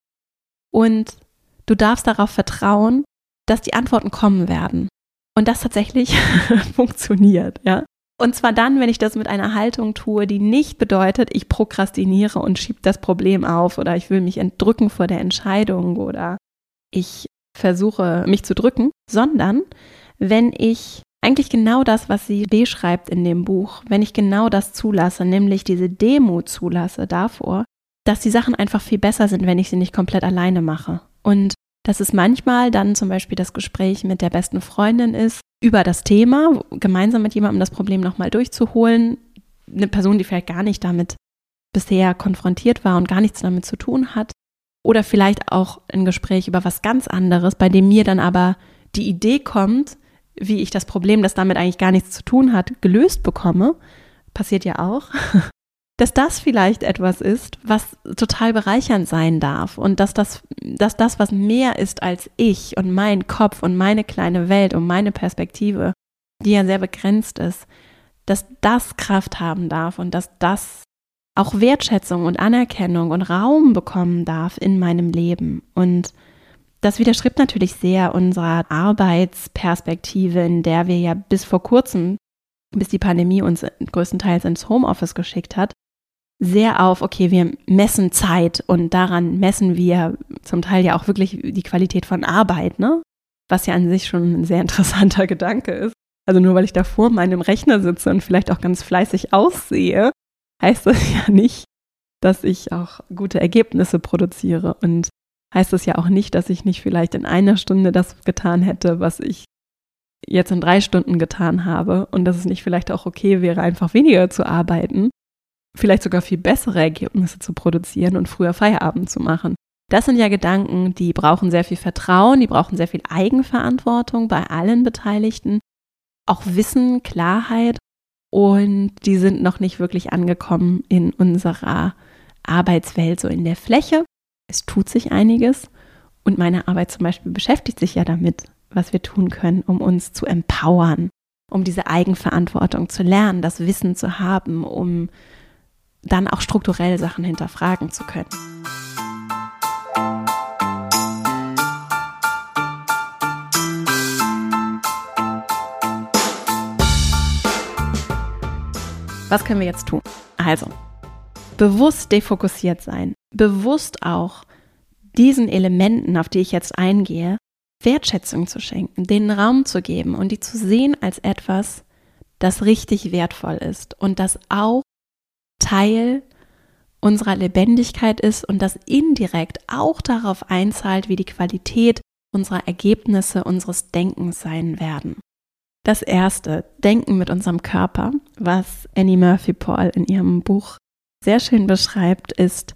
Und du darfst darauf vertrauen, dass die Antworten kommen werden. Und das tatsächlich [LAUGHS] funktioniert, ja. Und zwar dann, wenn ich das mit einer Haltung tue, die nicht bedeutet, ich prokrastiniere und schiebe das Problem auf oder ich will mich entdrücken vor der Entscheidung oder ich versuche mich zu drücken, sondern wenn ich eigentlich genau das, was sie beschreibt in dem Buch, wenn ich genau das zulasse, nämlich diese Demo zulasse davor, dass die Sachen einfach viel besser sind, wenn ich sie nicht komplett alleine mache. Und dass es manchmal dann zum Beispiel das Gespräch mit der besten Freundin ist, über das Thema, gemeinsam mit jemandem das Problem nochmal durchzuholen. Eine Person, die vielleicht gar nicht damit bisher konfrontiert war und gar nichts damit zu tun hat. Oder vielleicht auch ein Gespräch über was ganz anderes, bei dem mir dann aber die Idee kommt, wie ich das Problem, das damit eigentlich gar nichts zu tun hat, gelöst bekomme. Passiert ja auch. Dass das vielleicht etwas ist, was total bereichernd sein darf und dass das, dass das, was mehr ist als ich und mein Kopf und meine kleine Welt und meine Perspektive, die ja sehr begrenzt ist, dass das Kraft haben darf und dass das auch Wertschätzung und Anerkennung und Raum bekommen darf in meinem Leben. Und das widerstrebt natürlich sehr unserer Arbeitsperspektive, in der wir ja bis vor kurzem, bis die Pandemie uns größtenteils ins Homeoffice geschickt hat, sehr auf, okay, wir messen Zeit und daran messen wir zum Teil ja auch wirklich die Qualität von Arbeit, ne? Was ja an sich schon ein sehr interessanter [LAUGHS] Gedanke ist. Also nur weil ich da vor meinem Rechner sitze und vielleicht auch ganz fleißig aussehe, heißt das [LAUGHS] ja nicht, dass ich auch gute Ergebnisse produziere und heißt das ja auch nicht, dass ich nicht vielleicht in einer Stunde das getan hätte, was ich jetzt in drei Stunden getan habe und dass es nicht vielleicht auch okay wäre, einfach weniger zu arbeiten vielleicht sogar viel bessere Ergebnisse zu produzieren und früher Feierabend zu machen. Das sind ja Gedanken, die brauchen sehr viel Vertrauen, die brauchen sehr viel Eigenverantwortung bei allen Beteiligten, auch Wissen, Klarheit und die sind noch nicht wirklich angekommen in unserer Arbeitswelt, so in der Fläche. Es tut sich einiges und meine Arbeit zum Beispiel beschäftigt sich ja damit, was wir tun können, um uns zu empowern, um diese Eigenverantwortung zu lernen, das Wissen zu haben, um dann auch strukturell Sachen hinterfragen zu können. Was können wir jetzt tun? Also, bewusst defokussiert sein, bewusst auch diesen Elementen, auf die ich jetzt eingehe, Wertschätzung zu schenken, denen Raum zu geben und die zu sehen als etwas, das richtig wertvoll ist und das auch Teil unserer Lebendigkeit ist und das indirekt auch darauf einzahlt, wie die Qualität unserer Ergebnisse unseres Denkens sein werden. Das erste, Denken mit unserem Körper, was Annie Murphy Paul in ihrem Buch sehr schön beschreibt, ist,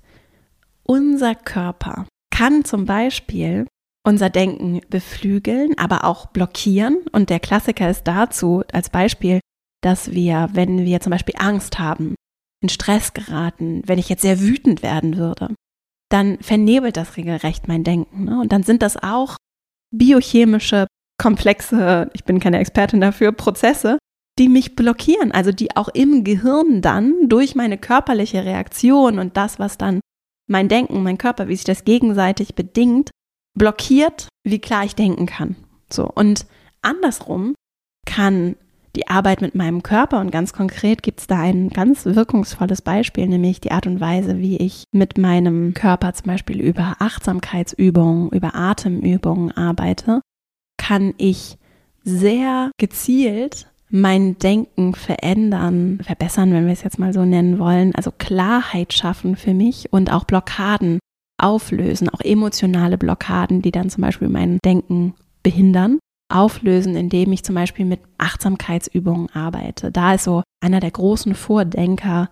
unser Körper kann zum Beispiel unser Denken beflügeln, aber auch blockieren. Und der Klassiker ist dazu als Beispiel, dass wir, wenn wir zum Beispiel Angst haben, in Stress geraten, wenn ich jetzt sehr wütend werden würde, dann vernebelt das regelrecht mein Denken. Ne? Und dann sind das auch biochemische, komplexe, ich bin keine Expertin dafür, Prozesse, die mich blockieren, also die auch im Gehirn dann durch meine körperliche Reaktion und das, was dann mein Denken, mein Körper, wie sich das gegenseitig bedingt, blockiert, wie klar ich denken kann. So. Und andersrum kann die Arbeit mit meinem Körper. Und ganz konkret gibt es da ein ganz wirkungsvolles Beispiel, nämlich die Art und Weise, wie ich mit meinem Körper zum Beispiel über Achtsamkeitsübungen, über Atemübungen arbeite, kann ich sehr gezielt mein Denken verändern, verbessern, wenn wir es jetzt mal so nennen wollen, also Klarheit schaffen für mich und auch Blockaden auflösen, auch emotionale Blockaden, die dann zum Beispiel mein Denken behindern, auflösen, indem ich zum Beispiel mit Achtsamkeitsübungen arbeite. Da ist so einer der großen Vordenker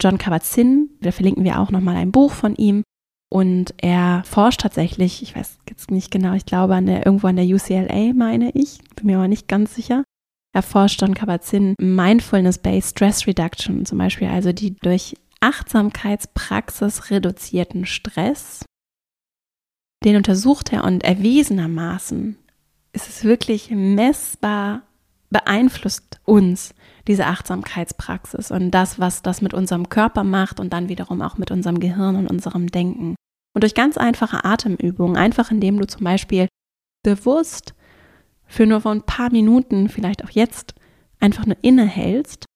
John Kabat-Zinn, da verlinken wir auch nochmal ein Buch von ihm, und er forscht tatsächlich, ich weiß jetzt nicht genau, ich glaube an der, irgendwo an der UCLA, meine ich, bin mir aber nicht ganz sicher. Er forscht John Kabat-Zinn Mindfulness-Based Stress Reduction, zum Beispiel also die durch Achtsamkeitspraxis reduzierten Stress. Den untersucht er und erwiesenermaßen ist es wirklich messbar beeinflusst uns diese Achtsamkeitspraxis und das, was das mit unserem Körper macht und dann wiederum auch mit unserem Gehirn und unserem Denken. Und durch ganz einfache Atemübungen, einfach indem du zum Beispiel bewusst für nur ein paar Minuten, vielleicht auch jetzt, einfach nur innehältst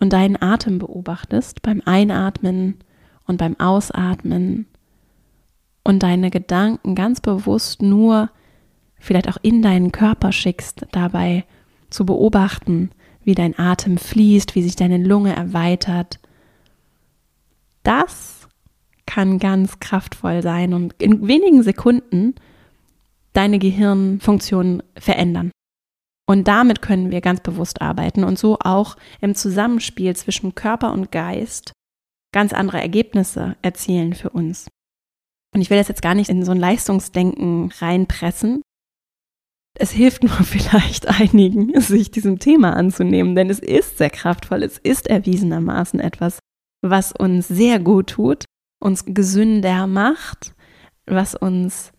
und deinen Atem beobachtest beim Einatmen und beim Ausatmen und deine Gedanken ganz bewusst nur vielleicht auch in deinen Körper schickst, dabei zu beobachten, wie dein Atem fließt, wie sich deine Lunge erweitert. Das kann ganz kraftvoll sein und in wenigen Sekunden deine Gehirnfunktion verändern. Und damit können wir ganz bewusst arbeiten und so auch im Zusammenspiel zwischen Körper und Geist ganz andere Ergebnisse erzielen für uns. Und ich will das jetzt gar nicht in so ein Leistungsdenken reinpressen. Es hilft nur [LAUGHS] vielleicht einigen, sich diesem Thema anzunehmen, denn es ist sehr kraftvoll, es ist erwiesenermaßen etwas, was uns sehr gut tut, uns gesünder macht, was uns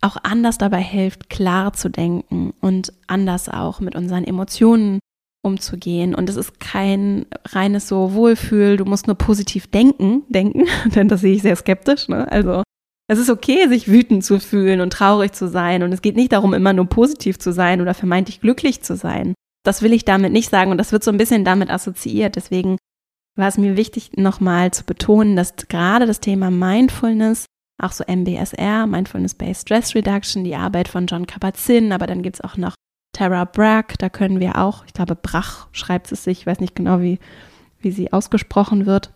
auch anders dabei hilft, klar zu denken und anders auch mit unseren Emotionen umzugehen. Und es ist kein reines so Wohlfühl, du musst nur positiv denken, denken, [LAUGHS] denn das sehe ich sehr skeptisch. Ne? Also es ist okay, sich wütend zu fühlen und traurig zu sein. Und es geht nicht darum, immer nur positiv zu sein oder vermeintlich glücklich zu sein. Das will ich damit nicht sagen. Und das wird so ein bisschen damit assoziiert. Deswegen war es mir wichtig, nochmal zu betonen, dass gerade das Thema Mindfulness auch so MBSR, Mindfulness-Based Stress Reduction, die Arbeit von John Kabat-Zinn, aber dann gibt es auch noch Tara Bragg, da können wir auch, ich glaube Brach schreibt es sich, ich weiß nicht genau, wie, wie sie ausgesprochen wird,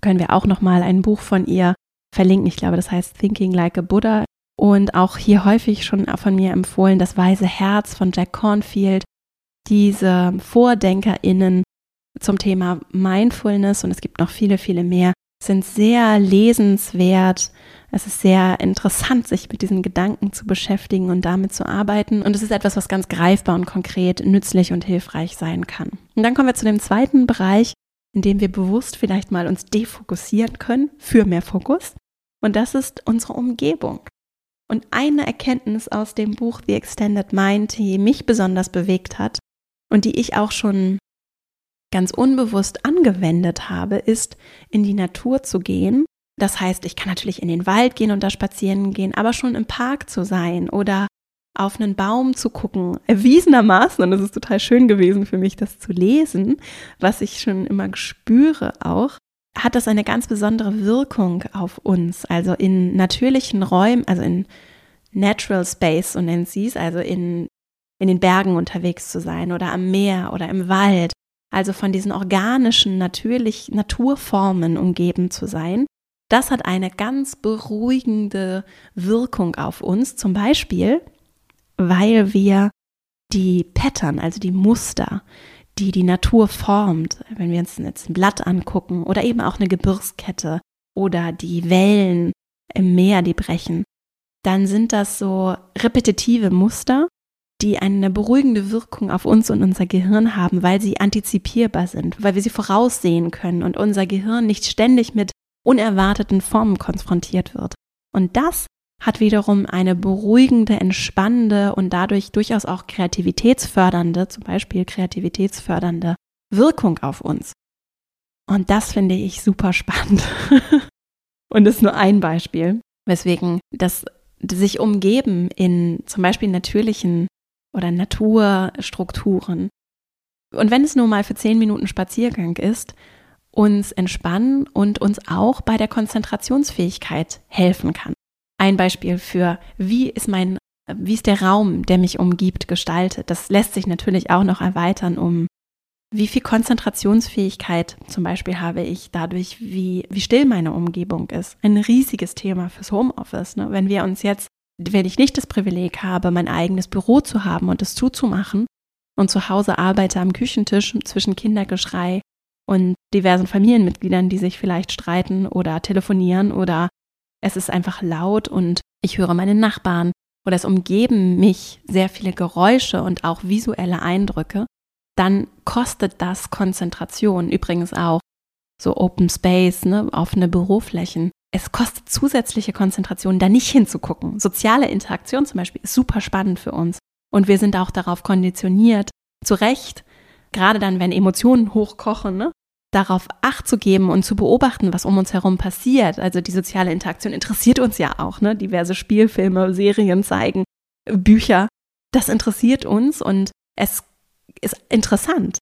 können wir auch nochmal ein Buch von ihr verlinken. Ich glaube, das heißt Thinking Like a Buddha. Und auch hier häufig schon von mir empfohlen, das Weise Herz von Jack Cornfield. Diese VordenkerInnen zum Thema Mindfulness und es gibt noch viele, viele mehr, sind sehr lesenswert. Es ist sehr interessant, sich mit diesen Gedanken zu beschäftigen und damit zu arbeiten. Und es ist etwas, was ganz greifbar und konkret nützlich und hilfreich sein kann. Und dann kommen wir zu dem zweiten Bereich, in dem wir bewusst vielleicht mal uns defokussieren können für mehr Fokus. Und das ist unsere Umgebung. Und eine Erkenntnis aus dem Buch The Extended Mind, die mich besonders bewegt hat und die ich auch schon ganz unbewusst angewendet habe, ist, in die Natur zu gehen. Das heißt, ich kann natürlich in den Wald gehen und da spazieren gehen, aber schon im Park zu sein oder auf einen Baum zu gucken, erwiesenermaßen, und es ist total schön gewesen für mich, das zu lesen, was ich schon immer spüre auch, hat das eine ganz besondere Wirkung auf uns. Also in natürlichen Räumen, also in Natural Space, so nennt sie es, also in, in den Bergen unterwegs zu sein oder am Meer oder im Wald also von diesen organischen, natürlich Naturformen umgeben zu sein, das hat eine ganz beruhigende Wirkung auf uns. Zum Beispiel, weil wir die Pattern, also die Muster, die die Natur formt, wenn wir uns jetzt ein Blatt angucken oder eben auch eine Gebirgskette oder die Wellen im Meer, die brechen, dann sind das so repetitive Muster, die eine beruhigende Wirkung auf uns und unser Gehirn haben, weil sie antizipierbar sind, weil wir sie voraussehen können und unser Gehirn nicht ständig mit unerwarteten Formen konfrontiert wird. Und das hat wiederum eine beruhigende, entspannende und dadurch durchaus auch kreativitätsfördernde, zum Beispiel kreativitätsfördernde Wirkung auf uns. Und das finde ich super spannend. [LAUGHS] und das ist nur ein Beispiel, weswegen das sich umgeben in zum Beispiel natürlichen oder Naturstrukturen. Und wenn es nur mal für zehn Minuten Spaziergang ist, uns entspannen und uns auch bei der Konzentrationsfähigkeit helfen kann. Ein Beispiel für, wie ist mein, wie ist der Raum, der mich umgibt, gestaltet. Das lässt sich natürlich auch noch erweitern um wie viel Konzentrationsfähigkeit zum Beispiel habe ich dadurch, wie, wie still meine Umgebung ist. Ein riesiges Thema fürs Homeoffice. Ne? Wenn wir uns jetzt, wenn ich nicht das Privileg habe, mein eigenes Büro zu haben und es zuzumachen und zu Hause arbeite am Küchentisch zwischen Kindergeschrei und diversen Familienmitgliedern, die sich vielleicht streiten oder telefonieren oder es ist einfach laut und ich höre meine Nachbarn oder es umgeben mich sehr viele Geräusche und auch visuelle Eindrücke, dann kostet das Konzentration. Übrigens auch so Open Space, ne, offene Büroflächen. Es kostet zusätzliche Konzentration, da nicht hinzugucken. Soziale Interaktion zum Beispiel ist super spannend für uns. Und wir sind auch darauf konditioniert, zu Recht, gerade dann, wenn Emotionen hochkochen, ne, darauf Acht zu geben und zu beobachten, was um uns herum passiert. Also die soziale Interaktion interessiert uns ja auch, ne? Diverse Spielfilme, Serien zeigen, Bücher. Das interessiert uns und es ist interessant.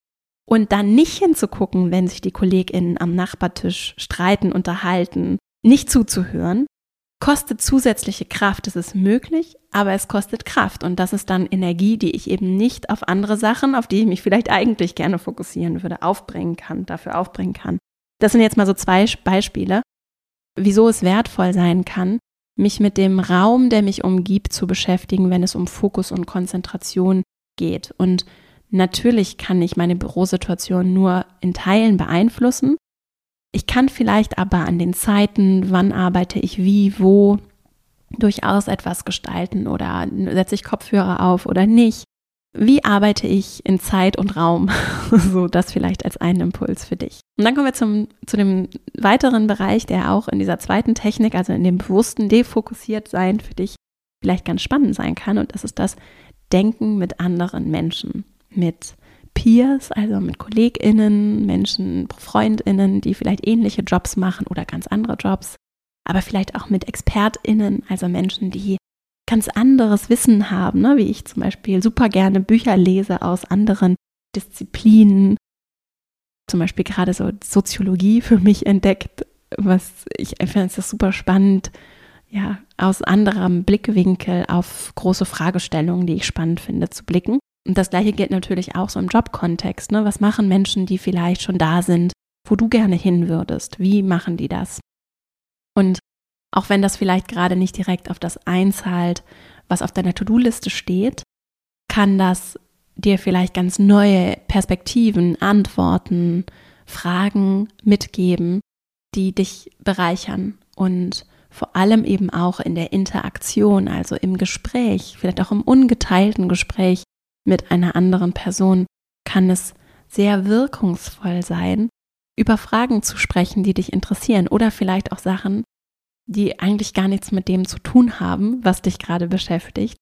Und dann nicht hinzugucken, wenn sich die KollegInnen am Nachbartisch streiten, unterhalten, nicht zuzuhören, kostet zusätzliche Kraft. Es ist möglich, aber es kostet Kraft. Und das ist dann Energie, die ich eben nicht auf andere Sachen, auf die ich mich vielleicht eigentlich gerne fokussieren würde, aufbringen kann, dafür aufbringen kann. Das sind jetzt mal so zwei Beispiele, wieso es wertvoll sein kann, mich mit dem Raum, der mich umgibt, zu beschäftigen, wenn es um Fokus und Konzentration geht. Und natürlich kann ich meine Bürosituation nur in Teilen beeinflussen, ich kann vielleicht aber an den Zeiten, wann arbeite ich wie, wo, durchaus etwas gestalten oder setze ich Kopfhörer auf oder nicht. Wie arbeite ich in Zeit und Raum? [LAUGHS] so, das vielleicht als einen Impuls für dich. Und dann kommen wir zum, zu dem weiteren Bereich, der auch in dieser zweiten Technik, also in dem bewussten defokussiert sein für dich vielleicht ganz spannend sein kann. Und das ist das Denken mit anderen Menschen, mit Peers, also mit KollegInnen, Menschen, FreundInnen, die vielleicht ähnliche Jobs machen oder ganz andere Jobs, aber vielleicht auch mit ExpertInnen, also Menschen, die ganz anderes Wissen haben, ne? wie ich zum Beispiel super gerne Bücher lese aus anderen Disziplinen, zum Beispiel gerade so Soziologie für mich entdeckt, was ich finde es super spannend, ja, aus anderem Blickwinkel auf große Fragestellungen, die ich spannend finde, zu blicken. Und das gleiche gilt natürlich auch so im Jobkontext. Ne? Was machen Menschen, die vielleicht schon da sind, wo du gerne hin würdest? Wie machen die das? Und auch wenn das vielleicht gerade nicht direkt auf das einzahlt, was auf deiner To-Do-Liste steht, kann das dir vielleicht ganz neue Perspektiven, Antworten, Fragen mitgeben, die dich bereichern und vor allem eben auch in der Interaktion, also im Gespräch, vielleicht auch im ungeteilten Gespräch mit einer anderen Person kann es sehr wirkungsvoll sein, über Fragen zu sprechen, die dich interessieren oder vielleicht auch Sachen, die eigentlich gar nichts mit dem zu tun haben, was dich gerade beschäftigt,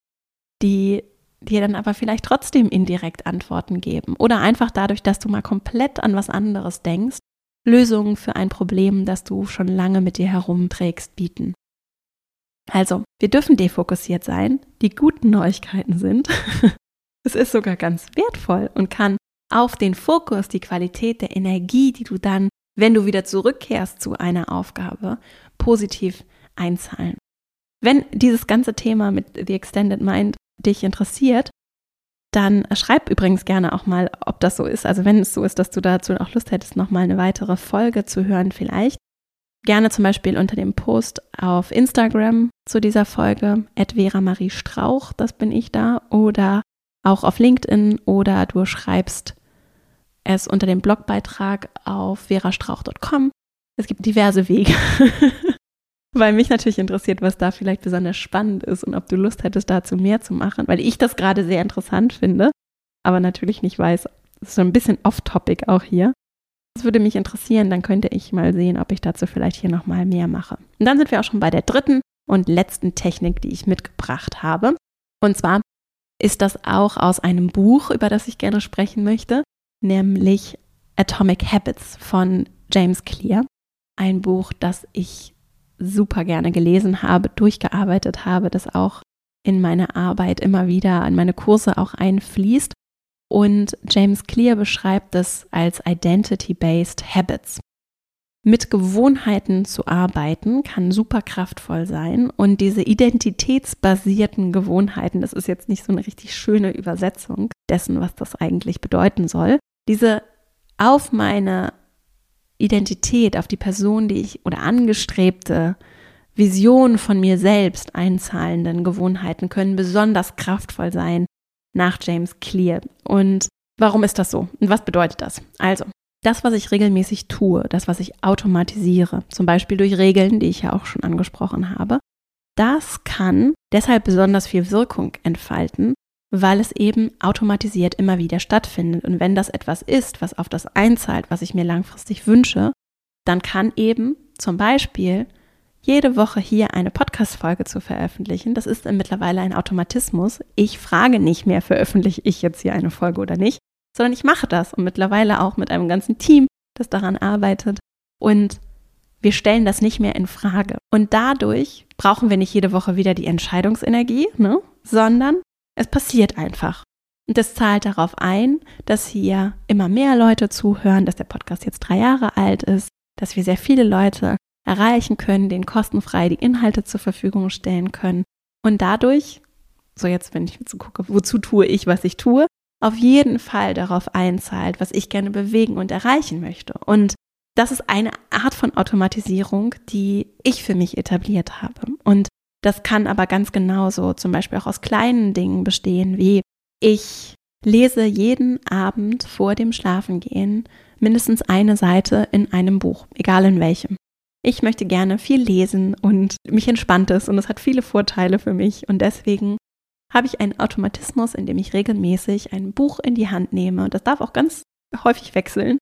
die dir dann aber vielleicht trotzdem indirekt Antworten geben oder einfach dadurch, dass du mal komplett an was anderes denkst, Lösungen für ein Problem, das du schon lange mit dir herumträgst, bieten. Also, wir dürfen defokussiert sein. Die guten Neuigkeiten sind, [LAUGHS] Es ist sogar ganz wertvoll und kann auf den Fokus, die Qualität der Energie, die du dann, wenn du wieder zurückkehrst zu einer Aufgabe, positiv einzahlen. Wenn dieses ganze Thema mit The Extended Mind dich interessiert, dann schreib übrigens gerne auch mal, ob das so ist. Also wenn es so ist, dass du dazu auch Lust hättest, nochmal eine weitere Folge zu hören, vielleicht. Gerne zum Beispiel unter dem Post auf Instagram zu dieser Folge, Vera Marie Strauch, das bin ich da, oder auch auf LinkedIn oder du schreibst es unter dem Blogbeitrag auf verastrauch.com. Es gibt diverse Wege, [LAUGHS] weil mich natürlich interessiert, was da vielleicht besonders spannend ist und ob du Lust hättest, dazu mehr zu machen, weil ich das gerade sehr interessant finde, aber natürlich nicht weiß, es ist so ein bisschen off-topic auch hier. Das würde mich interessieren, dann könnte ich mal sehen, ob ich dazu vielleicht hier nochmal mehr mache. Und dann sind wir auch schon bei der dritten und letzten Technik, die ich mitgebracht habe. Und zwar ist das auch aus einem Buch, über das ich gerne sprechen möchte, nämlich Atomic Habits von James Clear. Ein Buch, das ich super gerne gelesen habe, durchgearbeitet habe, das auch in meine Arbeit immer wieder, in meine Kurse auch einfließt. Und James Clear beschreibt es als Identity-Based Habits. Mit Gewohnheiten zu arbeiten kann super kraftvoll sein und diese identitätsbasierten Gewohnheiten, das ist jetzt nicht so eine richtig schöne Übersetzung dessen, was das eigentlich bedeuten soll, diese auf meine Identität, auf die Person, die ich oder angestrebte Vision von mir selbst einzahlenden Gewohnheiten können besonders kraftvoll sein nach James Clear. Und warum ist das so? Und was bedeutet das? Also, das, was ich regelmäßig tue, das, was ich automatisiere, zum Beispiel durch Regeln, die ich ja auch schon angesprochen habe, das kann deshalb besonders viel Wirkung entfalten, weil es eben automatisiert immer wieder stattfindet. Und wenn das etwas ist, was auf das einzahlt, was ich mir langfristig wünsche, dann kann eben zum Beispiel jede Woche hier eine Podcast-Folge zu veröffentlichen. Das ist mittlerweile ein Automatismus. Ich frage nicht mehr, veröffentliche ich jetzt hier eine Folge oder nicht, sondern ich mache das und mittlerweile auch mit einem ganzen Team, das daran arbeitet. Und wir stellen das nicht mehr in Frage. Und dadurch brauchen wir nicht jede Woche wieder die Entscheidungsenergie, ne? sondern es passiert einfach. Und das zahlt darauf ein, dass hier immer mehr Leute zuhören, dass der Podcast jetzt drei Jahre alt ist, dass wir sehr viele Leute erreichen können, denen kostenfrei die Inhalte zur Verfügung stellen können. Und dadurch, so jetzt, wenn ich so gucke, wozu tue ich, was ich tue, auf jeden Fall darauf einzahlt, was ich gerne bewegen und erreichen möchte. Und das ist eine Art von Automatisierung, die ich für mich etabliert habe. Und das kann aber ganz genauso zum Beispiel auch aus kleinen Dingen bestehen, wie ich lese jeden Abend vor dem Schlafengehen mindestens eine Seite in einem Buch, egal in welchem. Ich möchte gerne viel lesen und mich entspannt es und es hat viele Vorteile für mich und deswegen habe ich einen Automatismus, in dem ich regelmäßig ein Buch in die Hand nehme und das darf auch ganz häufig wechseln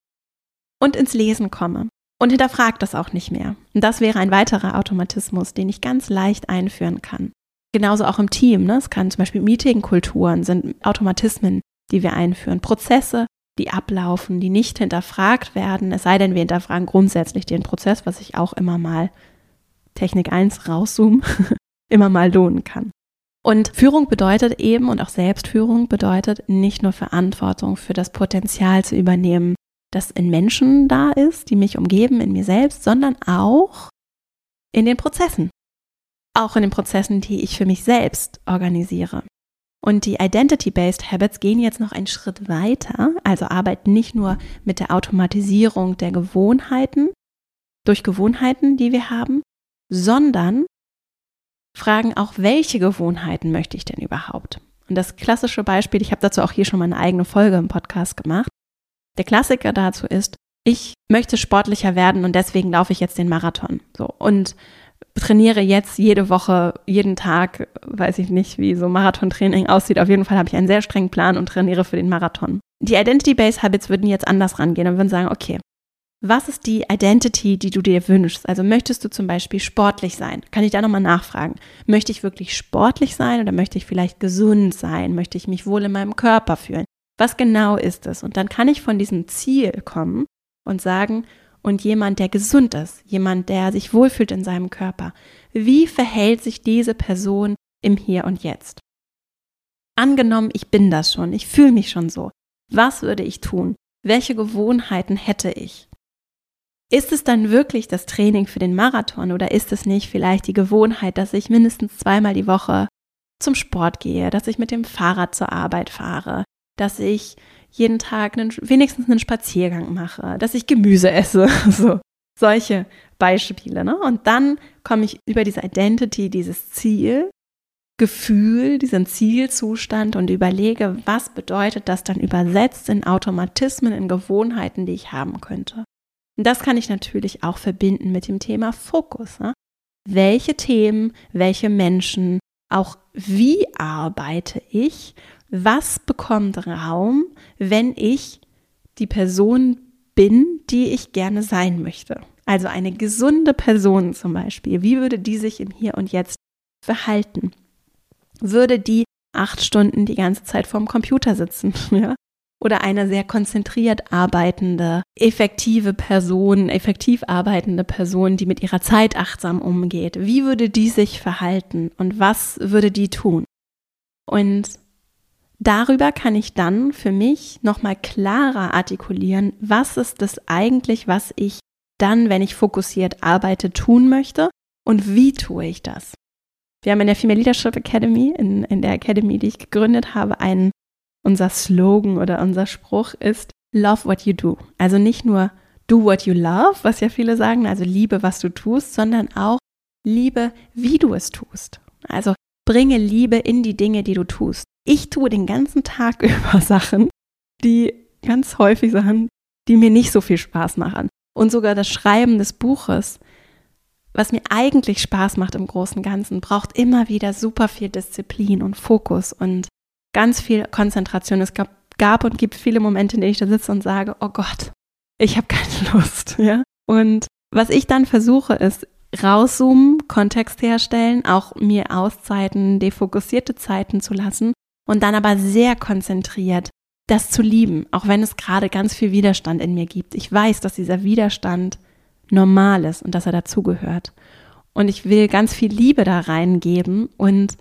und ins Lesen komme und hinterfragt das auch nicht mehr. Und das wäre ein weiterer Automatismus, den ich ganz leicht einführen kann. Genauso auch im Team. Ne? Es kann zum Beispiel Meetingkulturen sind Automatismen, die wir einführen, Prozesse, die ablaufen, die nicht hinterfragt werden, es sei denn, wir hinterfragen grundsätzlich den Prozess, was ich auch immer mal Technik 1 rauszoomen, [LAUGHS] immer mal lohnen kann. Und Führung bedeutet eben und auch Selbstführung bedeutet nicht nur Verantwortung für das Potenzial zu übernehmen, das in Menschen da ist, die mich umgeben, in mir selbst, sondern auch in den Prozessen. Auch in den Prozessen, die ich für mich selbst organisiere. Und die Identity-Based Habits gehen jetzt noch einen Schritt weiter, also arbeiten nicht nur mit der Automatisierung der Gewohnheiten, durch Gewohnheiten, die wir haben, sondern fragen auch, welche Gewohnheiten möchte ich denn überhaupt? Und das klassische Beispiel, ich habe dazu auch hier schon mal eine eigene Folge im Podcast gemacht, der Klassiker dazu ist, ich möchte sportlicher werden und deswegen laufe ich jetzt den Marathon. So und trainiere jetzt jede Woche, jeden Tag, weiß ich nicht, wie so Marathontraining aussieht. Auf jeden Fall habe ich einen sehr strengen Plan und trainiere für den Marathon. Die Identity-Based Habits würden jetzt anders rangehen und würden sagen, okay, was ist die Identity, die du dir wünschst? Also möchtest du zum Beispiel sportlich sein? Kann ich da nochmal nachfragen? Möchte ich wirklich sportlich sein oder möchte ich vielleicht gesund sein? Möchte ich mich wohl in meinem Körper fühlen? Was genau ist es? Und dann kann ich von diesem Ziel kommen und sagen, und jemand, der gesund ist, jemand, der sich wohlfühlt in seinem Körper, wie verhält sich diese Person im Hier und Jetzt? Angenommen, ich bin das schon, ich fühle mich schon so. Was würde ich tun? Welche Gewohnheiten hätte ich? Ist es dann wirklich das Training für den Marathon oder ist es nicht vielleicht die Gewohnheit, dass ich mindestens zweimal die Woche zum Sport gehe, dass ich mit dem Fahrrad zur Arbeit fahre, dass ich jeden Tag einen, wenigstens einen Spaziergang mache, dass ich Gemüse esse, [LAUGHS] so solche Beispiele. Ne? Und dann komme ich über diese Identity, dieses Ziel, Gefühl, diesen Zielzustand und überlege, was bedeutet das dann übersetzt in Automatismen, in Gewohnheiten, die ich haben könnte. Und das kann ich natürlich auch verbinden mit dem Thema Fokus. Ne? Welche Themen, welche Menschen, auch wie arbeite ich, was bekommt Raum, wenn ich die Person bin, die ich gerne sein möchte. Also eine gesunde Person zum Beispiel. Wie würde die sich im Hier und Jetzt verhalten? Würde die acht Stunden die ganze Zeit vorm Computer sitzen? [LAUGHS] Ja? Oder eine sehr konzentriert arbeitende, effektive Person, effektiv arbeitende Person, die mit ihrer Zeit achtsam umgeht. Wie würde die sich verhalten und was würde die tun? Und Darüber kann ich dann für mich nochmal klarer artikulieren, was ist das eigentlich, was ich dann, wenn ich fokussiert arbeite, tun möchte und wie tue ich das. Wir haben in der Female Leadership Academy, in, in der Academy, die ich gegründet habe, einen, unser Slogan oder unser Spruch ist Love what you do. Also nicht nur do what you love, was ja viele sagen, also liebe, was du tust, sondern auch liebe, wie du es tust. Also bringe Liebe in die Dinge, die du tust. Ich tue den ganzen Tag [LAUGHS] über Sachen, die ganz häufig Sachen, die mir nicht so viel Spaß machen. Und sogar das Schreiben des Buches, was mir eigentlich Spaß macht im Großen Ganzen, braucht immer wieder super viel Disziplin und Fokus und ganz viel Konzentration. Es gab, gab und gibt viele Momente, in denen ich da sitze und sage, oh Gott, ich habe keine [LAUGHS] Lust. Ja? Und was ich dann versuche, ist, rauszoomen, Kontext herstellen, auch mir Auszeiten, defokussierte Zeiten zu lassen und dann aber sehr konzentriert das zu lieben, auch wenn es gerade ganz viel Widerstand in mir gibt. Ich weiß, dass dieser Widerstand normal ist und dass er dazugehört. Und ich will ganz viel Liebe da reingeben und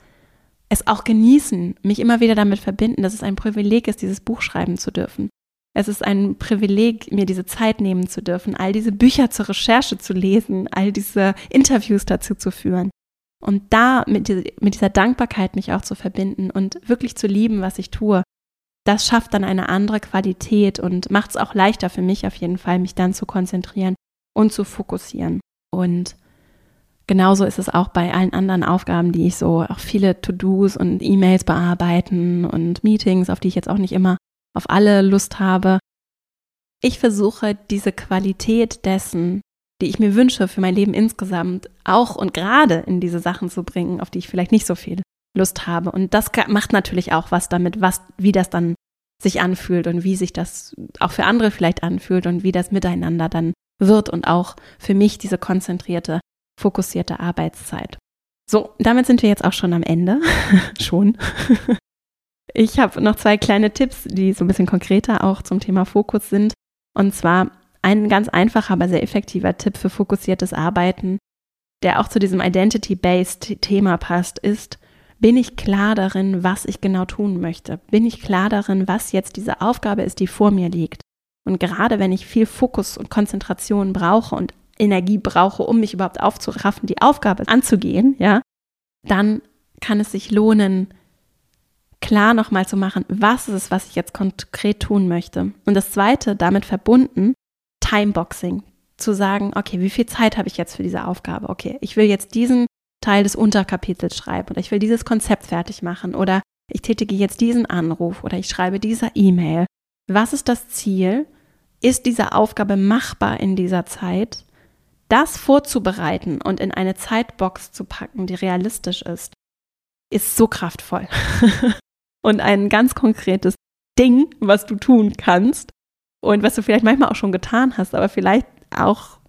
es auch genießen, mich immer wieder damit verbinden, dass es ein Privileg ist, dieses Buch schreiben zu dürfen. Es ist ein Privileg, mir diese Zeit nehmen zu dürfen, all diese Bücher zur Recherche zu lesen, all diese Interviews dazu zu führen. Und da mit, mit dieser Dankbarkeit mich auch zu verbinden und wirklich zu lieben, was ich tue, das schafft dann eine andere Qualität und macht es auch leichter für mich auf jeden Fall, mich dann zu konzentrieren und zu fokussieren. Und genauso ist es auch bei allen anderen Aufgaben, die ich so, auch viele To-Dos und E-Mails bearbeiten und Meetings, auf die ich jetzt auch nicht immer auf alle Lust habe. Ich versuche diese Qualität dessen, die ich mir wünsche für mein Leben insgesamt, auch und gerade in diese Sachen zu bringen, auf die ich vielleicht nicht so viel Lust habe. Und das macht natürlich auch was damit, was, wie das dann sich anfühlt und wie sich das auch für andere vielleicht anfühlt und wie das miteinander dann wird und auch für mich diese konzentrierte, fokussierte Arbeitszeit. So, damit sind wir jetzt auch schon am Ende. [LAUGHS] schon. Ich habe noch zwei kleine Tipps, die so ein bisschen konkreter auch zum Thema Fokus sind. Und zwar ein ganz einfacher, aber sehr effektiver Tipp für fokussiertes Arbeiten, der auch zu diesem Identity-Based Thema passt, ist, bin ich klar darin, was ich genau tun möchte? Bin ich klar darin, was jetzt diese Aufgabe ist, die vor mir liegt? Und gerade wenn ich viel Fokus und Konzentration brauche und Energie brauche, um mich überhaupt aufzuraffen, die Aufgabe anzugehen, ja, dann kann es sich lohnen, klar nochmal zu machen, was ist es, was ich jetzt konkret tun möchte. Und das zweite, damit verbunden, Timeboxing. Zu sagen, okay, wie viel Zeit habe ich jetzt für diese Aufgabe? Okay, ich will jetzt diesen Teil des Unterkapitels schreiben oder ich will dieses Konzept fertig machen oder ich tätige jetzt diesen Anruf oder ich schreibe dieser E-Mail. Was ist das Ziel? Ist diese Aufgabe machbar in dieser Zeit? Das vorzubereiten und in eine Zeitbox zu packen, die realistisch ist, ist so kraftvoll. [LAUGHS] und ein ganz konkretes Ding, was du tun kannst und was du vielleicht manchmal auch schon getan hast, aber vielleicht auch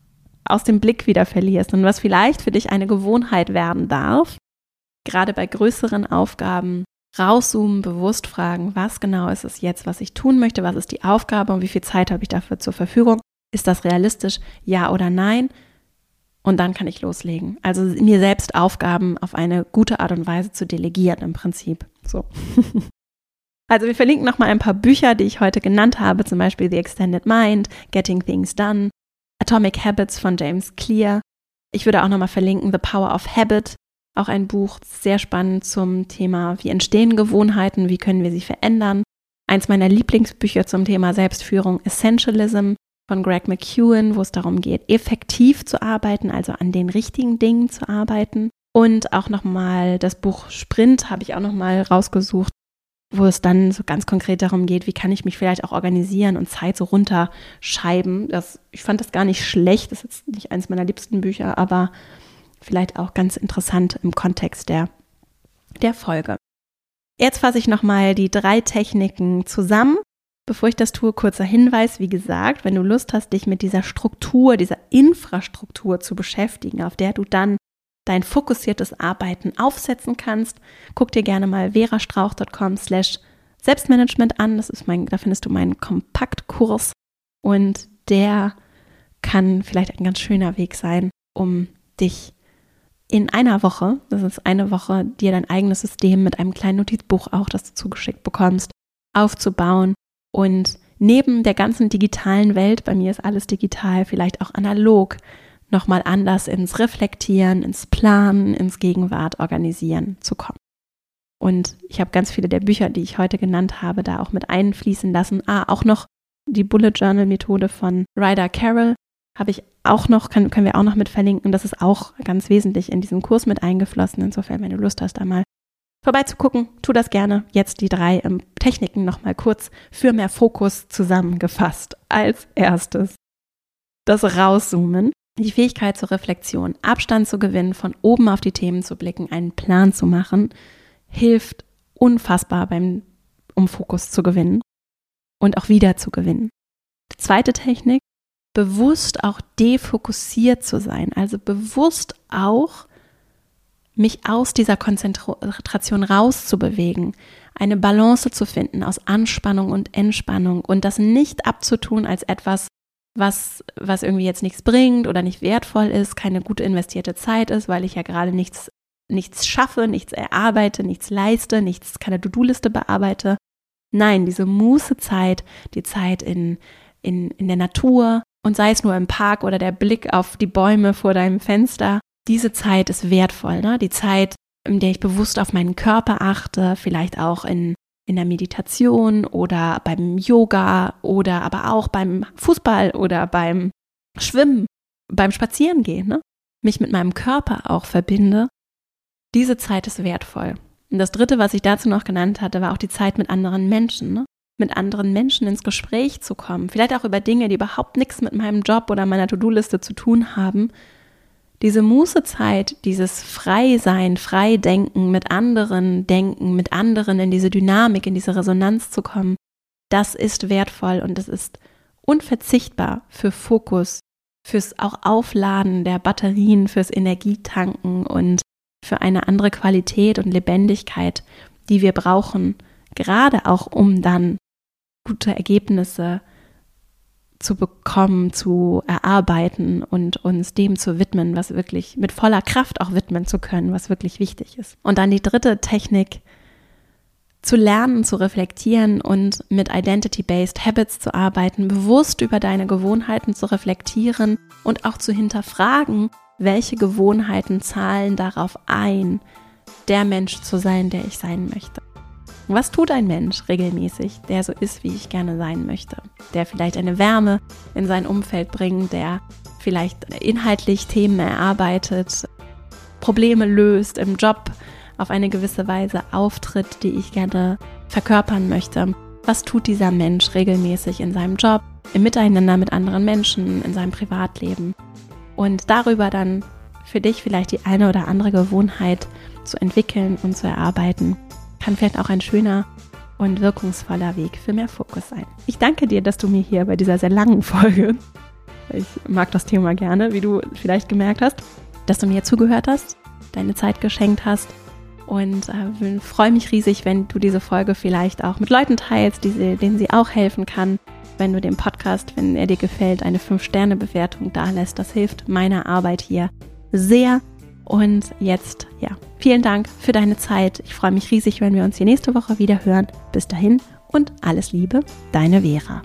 aus dem Blick wieder verlierst und was vielleicht für dich eine Gewohnheit werden darf, gerade bei größeren Aufgaben rauszoomen, bewusst fragen, was genau ist es jetzt, was ich tun möchte, was ist die Aufgabe und wie viel Zeit habe ich dafür zur Verfügung? Ist das realistisch? Ja oder nein? Und dann kann ich loslegen. Also mir selbst Aufgaben auf eine gute Art und Weise zu delegieren im Prinzip. So. [LAUGHS] Also wir verlinken nochmal ein paar Bücher, die ich heute genannt habe, zum Beispiel The Extended Mind, Getting Things Done, Atomic Habits von James Clear. Ich würde auch nochmal verlinken The Power of Habit, auch ein Buch, sehr spannend zum Thema, wie entstehen Gewohnheiten, wie können wir sie verändern. Eins meiner Lieblingsbücher zum Thema Selbstführung, Essentialism von Greg McEwen, wo es darum geht, effektiv zu arbeiten, also an den richtigen Dingen zu arbeiten. Und auch nochmal das Buch Sprint habe ich auch nochmal rausgesucht, wo es dann so ganz konkret darum geht, wie kann ich mich vielleicht auch organisieren und Zeit so runterscheiben. Das, ich fand das gar nicht schlecht, das ist jetzt nicht eines meiner liebsten Bücher, aber vielleicht auch ganz interessant im Kontext der, der Folge. Jetzt fasse ich nochmal die drei Techniken zusammen. Bevor ich das tue, kurzer Hinweis, wie gesagt, wenn du Lust hast, dich mit dieser Struktur, dieser Infrastruktur zu beschäftigen, auf der du dann dein fokussiertes Arbeiten aufsetzen kannst, guck dir gerne mal verastrauch.com slash Selbstmanagement an. Das ist mein, da findest du meinen Kompaktkurs und der kann vielleicht ein ganz schöner Weg sein, um dich in einer Woche, das ist eine Woche, dir dein eigenes System mit einem kleinen Notizbuch auch, das du zugeschickt bekommst, aufzubauen und neben der ganzen digitalen Welt, bei mir ist alles digital, vielleicht auch analog, nochmal anders ins Reflektieren, ins Planen, ins Gegenwart organisieren zu kommen. Und ich habe ganz viele der Bücher, die ich heute genannt habe, da auch mit einfließen lassen. Ah, auch noch die Bullet Journal Methode von Ryder Carroll habe ich auch noch, kann, können wir auch noch mit verlinken. Das ist auch ganz wesentlich in diesen Kurs mit eingeflossen. Insofern, wenn du Lust hast, da mal vorbeizugucken, tu das gerne. Jetzt die drei ähm, Techniken nochmal kurz für mehr Fokus zusammengefasst. Als erstes das Rauszoomen die Fähigkeit zur Reflexion, Abstand zu gewinnen, von oben auf die Themen zu blicken, einen Plan zu machen, hilft unfassbar beim, um Fokus zu gewinnen und auch wieder zu gewinnen. Die zweite Technik, bewusst auch defokussiert zu sein, also bewusst auch mich aus dieser Konzentration rauszubewegen, eine Balance zu finden aus Anspannung und Entspannung und das nicht abzutun als etwas, was, was irgendwie jetzt nichts bringt oder nicht wertvoll ist, keine gut investierte Zeit ist, weil ich ja gerade nichts, nichts schaffe, nichts erarbeite, nichts leiste, nichts, keine To-Do-Liste bearbeite. Nein, diese Mußezeit, die Zeit in, in, in der Natur und sei es nur im Park oder der Blick auf die Bäume vor deinem Fenster, diese Zeit ist wertvoll. Ne? Die Zeit, in der ich bewusst auf meinen Körper achte, vielleicht auch in in der Meditation oder beim Yoga oder aber auch beim Fußball oder beim Schwimmen, beim Spazierengehen, ne? mich mit meinem Körper auch verbinde, diese Zeit ist wertvoll. Und das Dritte, was ich dazu noch genannt hatte, war auch die Zeit mit anderen Menschen, ne? mit anderen Menschen ins Gespräch zu kommen, vielleicht auch über Dinge, die überhaupt nichts mit meinem Job oder meiner To-Do-Liste zu tun haben, diese Mußezeit, dieses Freisein, Freidenken, mit anderen denken, mit anderen in diese Dynamik, in diese Resonanz zu kommen, das ist wertvoll und das ist unverzichtbar für Fokus, fürs auch Aufladen der Batterien, fürs Energietanken und für eine andere Qualität und Lebendigkeit, die wir brauchen, gerade auch um dann gute Ergebnisse zu bekommen, zu erarbeiten und uns dem zu widmen, was wirklich mit voller Kraft auch widmen zu können, was wirklich wichtig ist. Und dann die dritte Technik, zu lernen, zu reflektieren und mit Identity-Based Habits zu arbeiten, bewusst über deine Gewohnheiten zu reflektieren und auch zu hinterfragen, welche Gewohnheiten zahlen darauf ein, der Mensch zu sein, der ich sein möchte. Was tut ein Mensch regelmäßig, der so ist, wie ich gerne sein möchte? Der vielleicht eine Wärme in sein Umfeld bringt, der vielleicht inhaltlich Themen erarbeitet, Probleme löst, im Job auf eine gewisse Weise auftritt, die ich gerne verkörpern möchte. Was tut dieser Mensch regelmäßig in seinem Job, im Miteinander mit anderen Menschen, in seinem Privatleben? Und darüber dann für dich vielleicht die eine oder andere Gewohnheit zu entwickeln und zu erarbeiten, kann vielleicht auch ein schöner und wirkungsvoller Weg für mehr Fokus sein. Ich danke dir, dass du mir hier bei dieser sehr langen Folge, ich mag das Thema gerne, wie du vielleicht gemerkt hast, dass du mir zugehört hast, deine Zeit geschenkt hast und äh, freue mich riesig, wenn du diese Folge vielleicht auch mit Leuten teilst, die, denen sie auch helfen kann. Wenn du dem Podcast, wenn er dir gefällt, eine 5-Sterne-Bewertung da lässt, das hilft meiner Arbeit hier sehr. Und jetzt, ja, vielen Dank für deine Zeit. Ich freue mich riesig, wenn wir uns hier nächste Woche wieder hören. Bis dahin und alles Liebe, deine Vera.